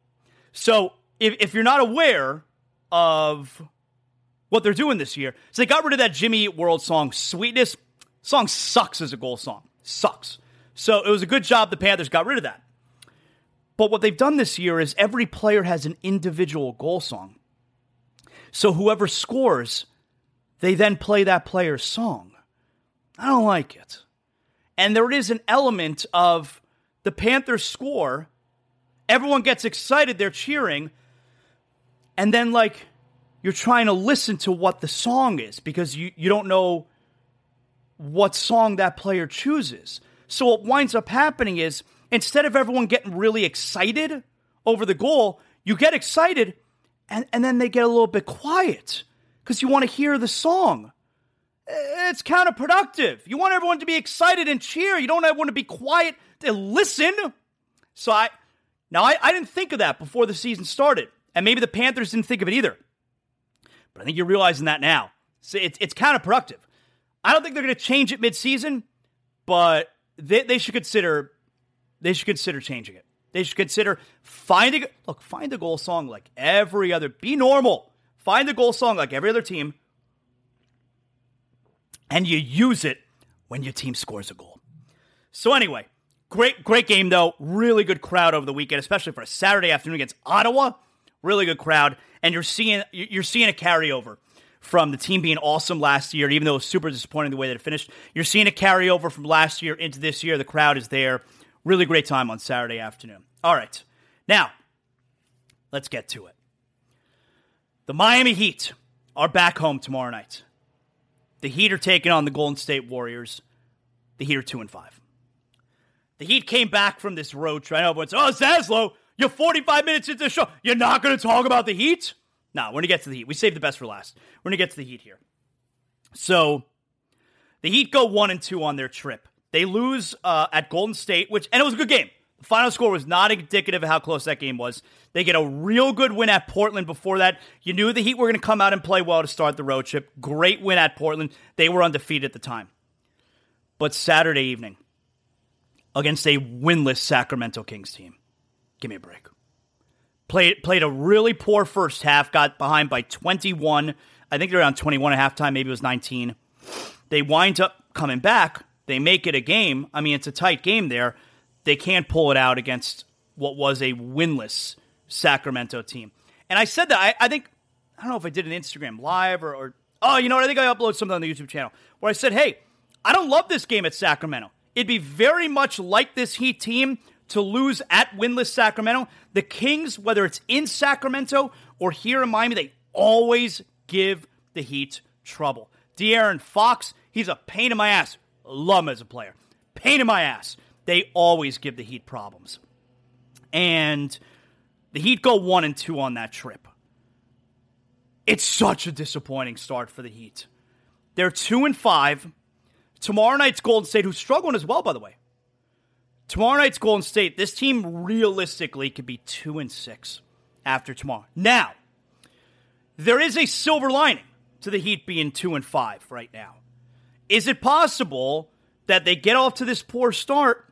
So if, if you're not aware of what they're doing this year, so they got rid of that Jimmy Eat World song, Sweetness. Song sucks as a goal song. Sucks. So it was a good job the Panthers got rid of that. But what they've done this year is every player has an individual goal song. So whoever scores, they then play that player's song. I don't like it. And there is an element of the Panthers score, everyone gets excited, they're cheering, and then like you're trying to listen to what the song is because you, you don't know what song that player chooses. So what winds up happening is instead of everyone getting really excited over the goal, you get excited and, and then they get a little bit quiet because you want to hear the song. It's counterproductive. You want everyone to be excited and cheer. You don't want to be quiet to listen. So I now I, I didn't think of that before the season started. And maybe the Panthers didn't think of it either. But I think you're realizing that now. So it's, it's counterproductive. I don't think they're going to change it midseason, but they, they should consider they should consider changing it. They should consider finding look, find a goal song like every other. Be normal. Find a goal song like every other team, and you use it when your team scores a goal. So anyway, great great game though. Really good crowd over the weekend, especially for a Saturday afternoon against Ottawa. Really good crowd, and you're seeing you're seeing a carryover from the team being awesome last year, even though it was super disappointing the way that it finished. You're seeing a carryover from last year into this year. The crowd is there. Really great time on Saturday afternoon. All right. Now, let's get to it. The Miami Heat are back home tomorrow night. The Heat are taking on the Golden State Warriors. The Heat are 2 and 5. The Heat came back from this road trip. I know everyone's, oh, Zaslow, you're 45 minutes into the show. You're not going to talk about the Heat? No, nah, we're going to get to the Heat. We saved the best for last. We're going to get to the Heat here. So, the Heat go 1 and 2 on their trip. They lose uh, at Golden State, which and it was a good game. The final score was not indicative of how close that game was. They get a real good win at Portland before that. You knew the Heat were going to come out and play well to start the road trip. Great win at Portland. They were undefeated at the time. But Saturday evening against a winless Sacramento Kings team. Give me a break. Played played a really poor first half, got behind by 21. I think they're around 21 at halftime, maybe it was 19. They wind up coming back. They make it a game. I mean, it's a tight game there. They can't pull it out against what was a winless Sacramento team. And I said that, I, I think, I don't know if I did an Instagram live or, or, oh, you know what? I think I uploaded something on the YouTube channel where I said, hey, I don't love this game at Sacramento. It'd be very much like this Heat team to lose at winless Sacramento. The Kings, whether it's in Sacramento or here in Miami, they always give the Heat trouble. De'Aaron Fox, he's a pain in my ass. Love him as a player. Pain in my ass. They always give the Heat problems. And the Heat go one and two on that trip. It's such a disappointing start for the Heat. They're two and five. Tomorrow night's Golden State, who's struggling as well, by the way. Tomorrow night's Golden State, this team realistically could be two and six after tomorrow. Now, there is a silver lining to the Heat being two and five right now. Is it possible that they get off to this poor start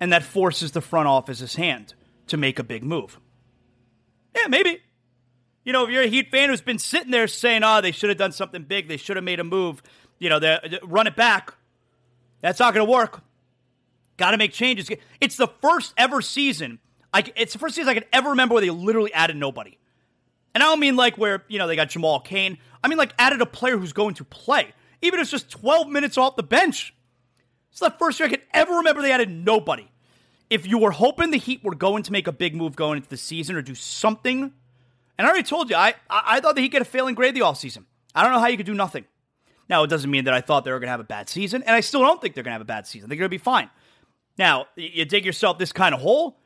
and that forces the front office's hand to make a big move? Yeah, maybe. You know, if you're a Heat fan who's been sitting there saying, "Oh, they should have done something big. They should have made a move," you know, they, run it back. That's not going to work. Got to make changes. It's the first ever season. I, it's the first season I can ever remember where they literally added nobody. And I don't mean like where, you know, they got Jamal Cain. I mean like added a player who's going to play. Even if it's just 12 minutes off the bench. It's the first year I can ever remember they added nobody. If you were hoping the Heat were going to make a big move going into the season or do something, and I already told you, I, I, I thought the Heat get a failing grade the offseason. I don't know how you could do nothing. Now, it doesn't mean that I thought they were going to have a bad season, and I still don't think they're going to have a bad season. They're going to be fine. Now, you dig yourself this kind of hole.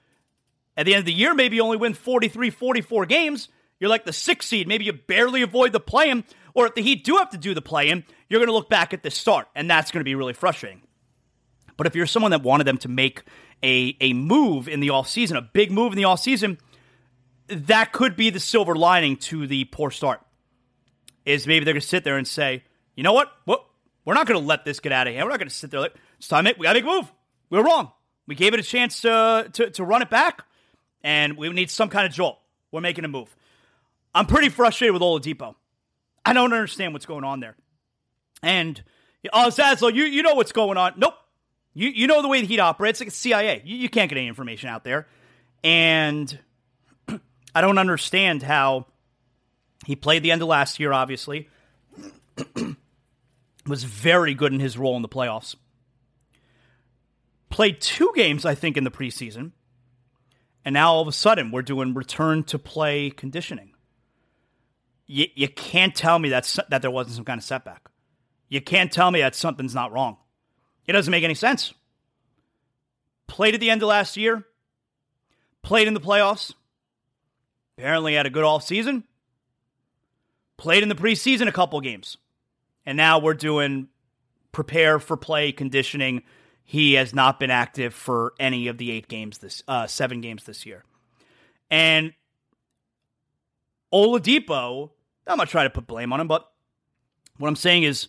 At the end of the year, maybe you only win 43, 44 games. You're like the sixth seed. Maybe you barely avoid the play in. Or if the Heat do have to do the play in, you're going to look back at the start, and that's going to be really frustrating. But if you're someone that wanted them to make a, a move in the offseason, a big move in the offseason, that could be the silver lining to the poor start. Is maybe they're going to sit there and say, you know what? We're not going to let this get out of hand. We're not going to sit there like, it's time. We got to make a move. We are wrong. We gave it a chance to, to, to run it back, and we need some kind of jolt. We're making a move. I'm pretty frustrated with Oladipo. I don't understand what's going on there. And oh, Zaslow, you you know what's going on? Nope. You you know the way the Heat operates, It's like a CIA. You, you can't get any information out there, and I don't understand how he played the end of last year. Obviously, was very good in his role in the playoffs. Played two games, I think, in the preseason. And now all of a sudden, we're doing return to play conditioning. You, you can't tell me that's, that there wasn't some kind of setback. You can't tell me that something's not wrong. It doesn't make any sense. Played at the end of last year, played in the playoffs, apparently had a good off season, played in the preseason a couple games, and now we're doing prepare for play conditioning he has not been active for any of the eight games this uh, seven games this year. And Oladipo, I'm not trying to put blame on him, but what I'm saying is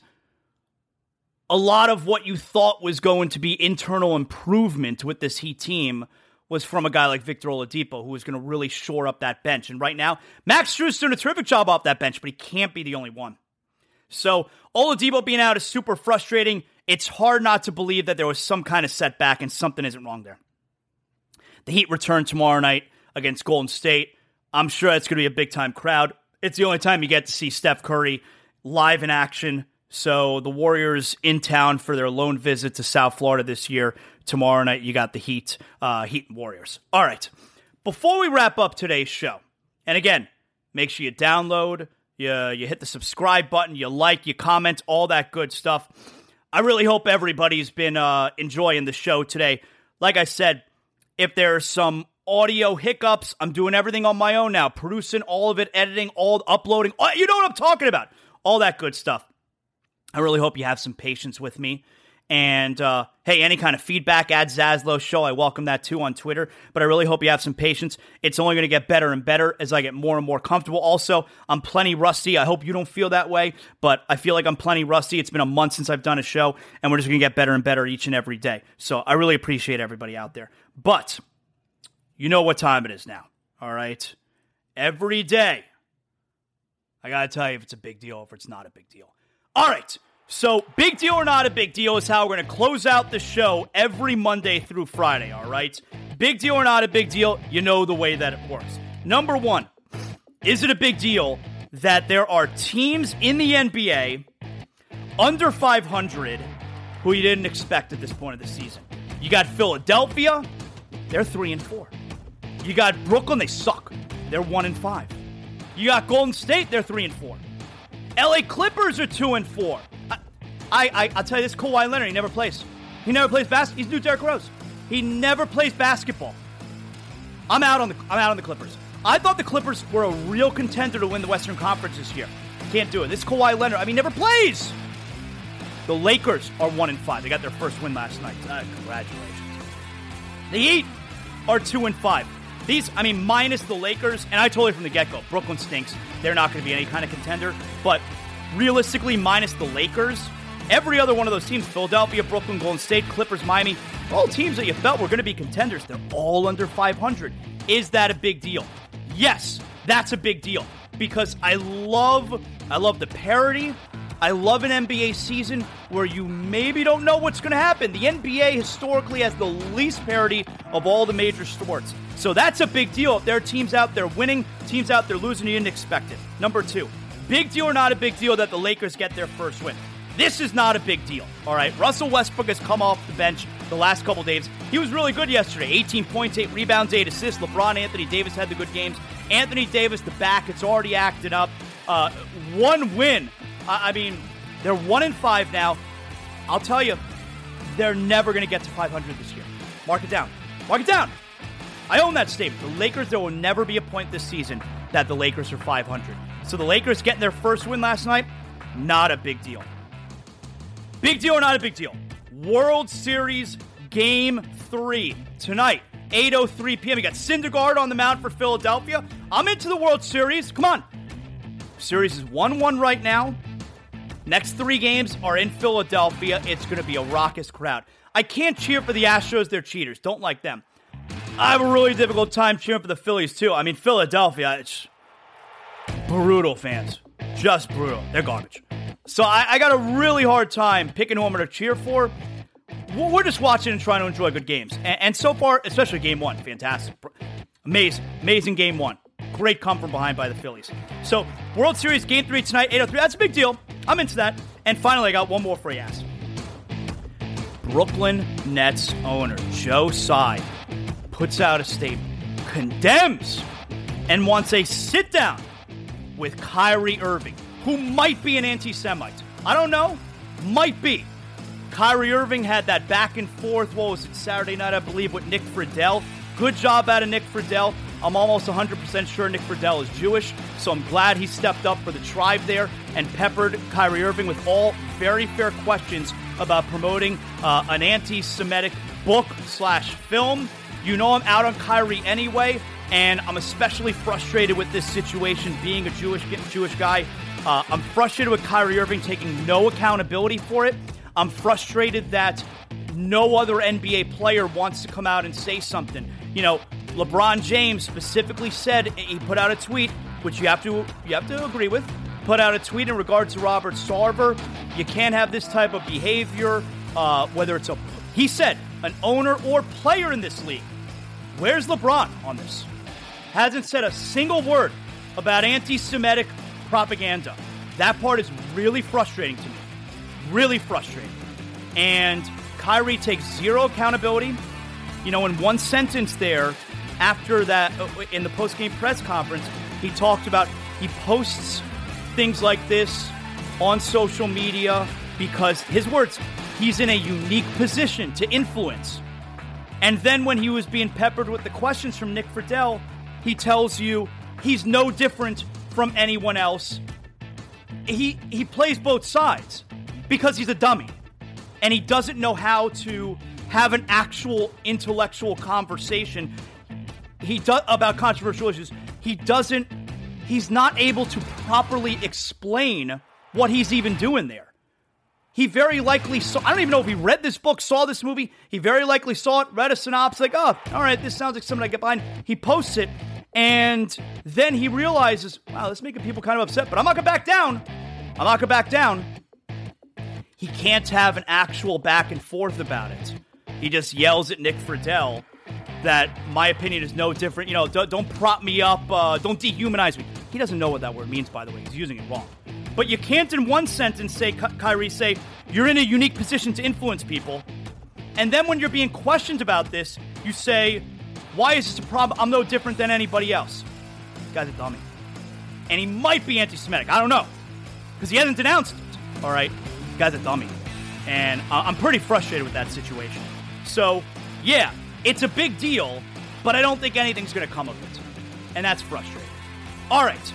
a lot of what you thought was going to be internal improvement with this Heat team was from a guy like Victor Oladipo, who was going to really shore up that bench. And right now, Max Strus doing a terrific job off that bench, but he can't be the only one. So Oladipo being out is super frustrating it's hard not to believe that there was some kind of setback and something isn't wrong there. The Heat return tomorrow night against Golden State. I'm sure it's going to be a big time crowd. It's the only time you get to see Steph Curry live in action. So the Warriors in town for their lone visit to South Florida this year. Tomorrow night, you got the Heat, uh, Heat and Warriors. All right. Before we wrap up today's show, and again, make sure you download, you, you hit the subscribe button, you like, you comment, all that good stuff. I really hope everybody's been uh, enjoying the show today. Like I said, if there's some audio hiccups, I'm doing everything on my own now, producing all of it, editing, all uploading. you know what I'm talking about. All that good stuff. I really hope you have some patience with me. And uh, hey, any kind of feedback at Zaslow Show, I welcome that too on Twitter. But I really hope you have some patience. It's only going to get better and better as I get more and more comfortable. Also, I'm plenty rusty. I hope you don't feel that way, but I feel like I'm plenty rusty. It's been a month since I've done a show, and we're just going to get better and better each and every day. So I really appreciate everybody out there. But you know what time it is now, all right? Every day, I got to tell you if it's a big deal or if it's not a big deal. All right. So, big deal or not a big deal is how we're going to close out the show every Monday through Friday, all right? Big deal or not a big deal, you know the way that it works. Number one, is it a big deal that there are teams in the NBA under 500 who you didn't expect at this point of the season? You got Philadelphia, they're 3 and 4. You got Brooklyn, they suck. They're 1 and 5. You got Golden State, they're 3 and 4. LA Clippers are 2 and 4. I, I, I'll tell you this: Kawhi Leonard, he never plays. He never plays basketball. He's new Derrick Rose. He never plays basketball. I'm out on the I'm out on the Clippers. I thought the Clippers were a real contender to win the Western Conference this year. Can't do it. This Kawhi Leonard, I mean, never plays. The Lakers are one in five. They got their first win last night. Uh, congratulations. The Heat are two and five. These, I mean, minus the Lakers, and I told you from the get go, Brooklyn stinks. They're not going to be any kind of contender. But realistically, minus the Lakers, Every other one of those teams, Philadelphia, Brooklyn, Golden State, Clippers, Miami, all teams that you felt were going to be contenders, they're all under 500. Is that a big deal? Yes, that's a big deal because I love I love the parity. I love an NBA season where you maybe don't know what's going to happen. The NBA historically has the least parity of all the major sports. So that's a big deal. If there are teams out there winning, teams out there losing, you didn't expect it. Number two, big deal or not a big deal that the Lakers get their first win. This is not a big deal. All right. Russell Westbrook has come off the bench the last couple days. He was really good yesterday 18 points, 8 rebounds, 8 assists. LeBron Anthony Davis had the good games. Anthony Davis, the back, it's already acted up. Uh, one win. I, I mean, they're 1 in 5 now. I'll tell you, they're never going to get to 500 this year. Mark it down. Mark it down. I own that statement. The Lakers, there will never be a point this season that the Lakers are 500. So the Lakers getting their first win last night, not a big deal. Big deal or not a big deal? World Series Game 3 tonight, 8.03 p.m. You got Syndergaard on the mound for Philadelphia. I'm into the World Series. Come on. Series is 1-1 right now. Next three games are in Philadelphia. It's going to be a raucous crowd. I can't cheer for the Astros. They're cheaters. Don't like them. I have a really difficult time cheering for the Phillies, too. I mean, Philadelphia, it's brutal fans. Just brutal. They're garbage. So I, I got a really hard time picking who I'm going to cheer for. We're just watching and trying to enjoy good games. And, and so far, especially game one, fantastic. Amazing, amazing game one. Great come from behind by the Phillies. So, World Series game three tonight, 803. That's a big deal. I'm into that. And finally, I got one more for you. Ask. Brooklyn Nets owner Joe Tsai puts out a statement, condemns, and wants a sit down with Kyrie Irving who might be an anti Semite. I don't know. Might be. Kyrie Irving had that back and forth, what was it, Saturday night, I believe, with Nick Friedell. Good job out of Nick Friedell. I'm almost 100% sure Nick Friedell is Jewish, so I'm glad he stepped up for the tribe there and peppered Kyrie Irving with all very fair questions about promoting uh, an anti-Semitic book slash film. You know I'm out on Kyrie anyway, and I'm especially frustrated with this situation being a Jewish Jewish guy uh, I'm frustrated with Kyrie Irving taking no accountability for it. I'm frustrated that no other NBA player wants to come out and say something. You know, LeBron James specifically said he put out a tweet, which you have to you have to agree with. Put out a tweet in regards to Robert Sarver. You can't have this type of behavior, uh, whether it's a he said an owner or player in this league. Where's LeBron on this? Hasn't said a single word about anti-Semitic propaganda. That part is really frustrating to me. Really frustrating. And Kyrie takes zero accountability. You know, in one sentence there, after that, uh, in the post game press conference, he talked about he posts things like this on social media because his words, he's in a unique position to influence. And then when he was being peppered with the questions from Nick Friedell, he tells you he's no different from anyone else. He he plays both sides because he's a dummy. and he doesn't know how to have an actual intellectual conversation he does about controversial issues. He doesn't he's not able to properly explain what he's even doing there. He very likely saw, I don't even know if he read this book, saw this movie. He very likely saw it, read a synopsis, like, oh, all right, this sounds like something I get behind. He posts it, and then he realizes, wow, this is making people kind of upset, but I'm not gonna back down. I'm not gonna back down. He can't have an actual back and forth about it. He just yells at Nick Friedell that my opinion is no different. You know, don't, don't prop me up, uh, don't dehumanize me. He doesn't know what that word means, by the way. He's using it wrong. But you can't, in one sentence, say, Kyrie, say, you're in a unique position to influence people. And then when you're being questioned about this, you say, why is this a problem? I'm no different than anybody else. This guy's a dummy. And he might be anti Semitic. I don't know. Because he hasn't denounced it. All right? This guy's a dummy. And I'm pretty frustrated with that situation. So, yeah, it's a big deal, but I don't think anything's going to come of it. And that's frustrating. All right.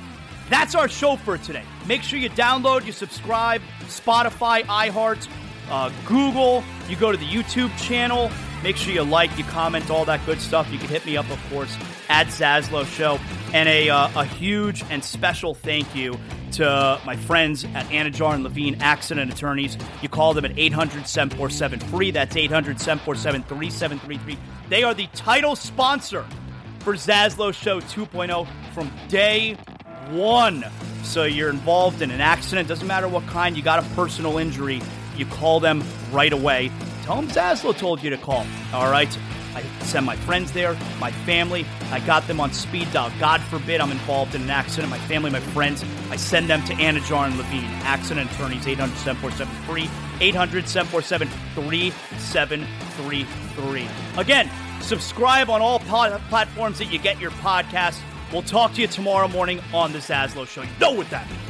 That's our show for today. Make sure you download, you subscribe, Spotify, iHeart, uh, Google. You go to the YouTube channel. Make sure you like, you comment, all that good stuff. You can hit me up, of course, at Zaslow Show. And a, uh, a huge and special thank you to my friends at Anidjar and Levine Accident Attorneys. You call them at 800 747 free. That's 800 747 3733. They are the title sponsor for Zaslow Show 2.0 from day one. So you're involved in an accident, doesn't matter what kind, you got a personal injury, you call them right away. Them Zaslow told you to call. All right? I send my friends there, my family. I got them on speed dial. God forbid I'm involved in an accident. My family, my friends, I send them to Anidjar and Levine. Accident attorneys, 800 747 free, 800 747 3733. Again, subscribe on all pod- platforms that you get your podcast. We'll talk to you tomorrow morning on the Zaslow Show. You know what that means.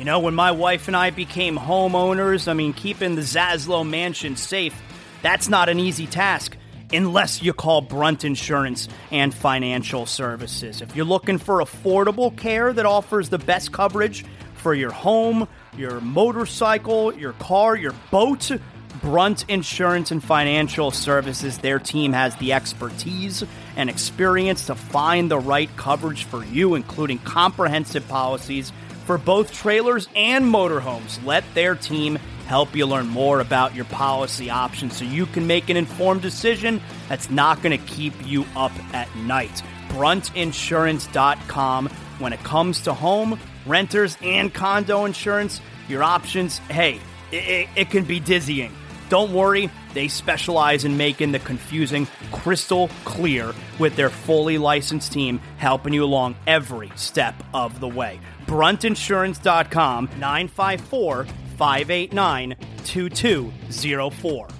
You know, when my wife and I became homeowners, I mean, keeping the Zaslow mansion safe, that's not an easy task unless you call Brunt Insurance and Financial Services. If you're looking for affordable care that offers the best coverage for your home, your motorcycle, your car, your boat, Brunt Insurance and Financial Services, their team has the expertise and experience to find the right coverage for you, including comprehensive policies for both trailers and motorhomes. Let their team help you learn more about your policy options so you can make an informed decision that's not going to keep you up at night. Bruntinsurance.com. When it comes to home, renters, and condo insurance, your options, hey, it, it, it can be dizzying. Don't worry, they specialize in making the confusing crystal clear with their fully licensed team helping you along every step of the way. Bruntinsurance.com 954 589 2204.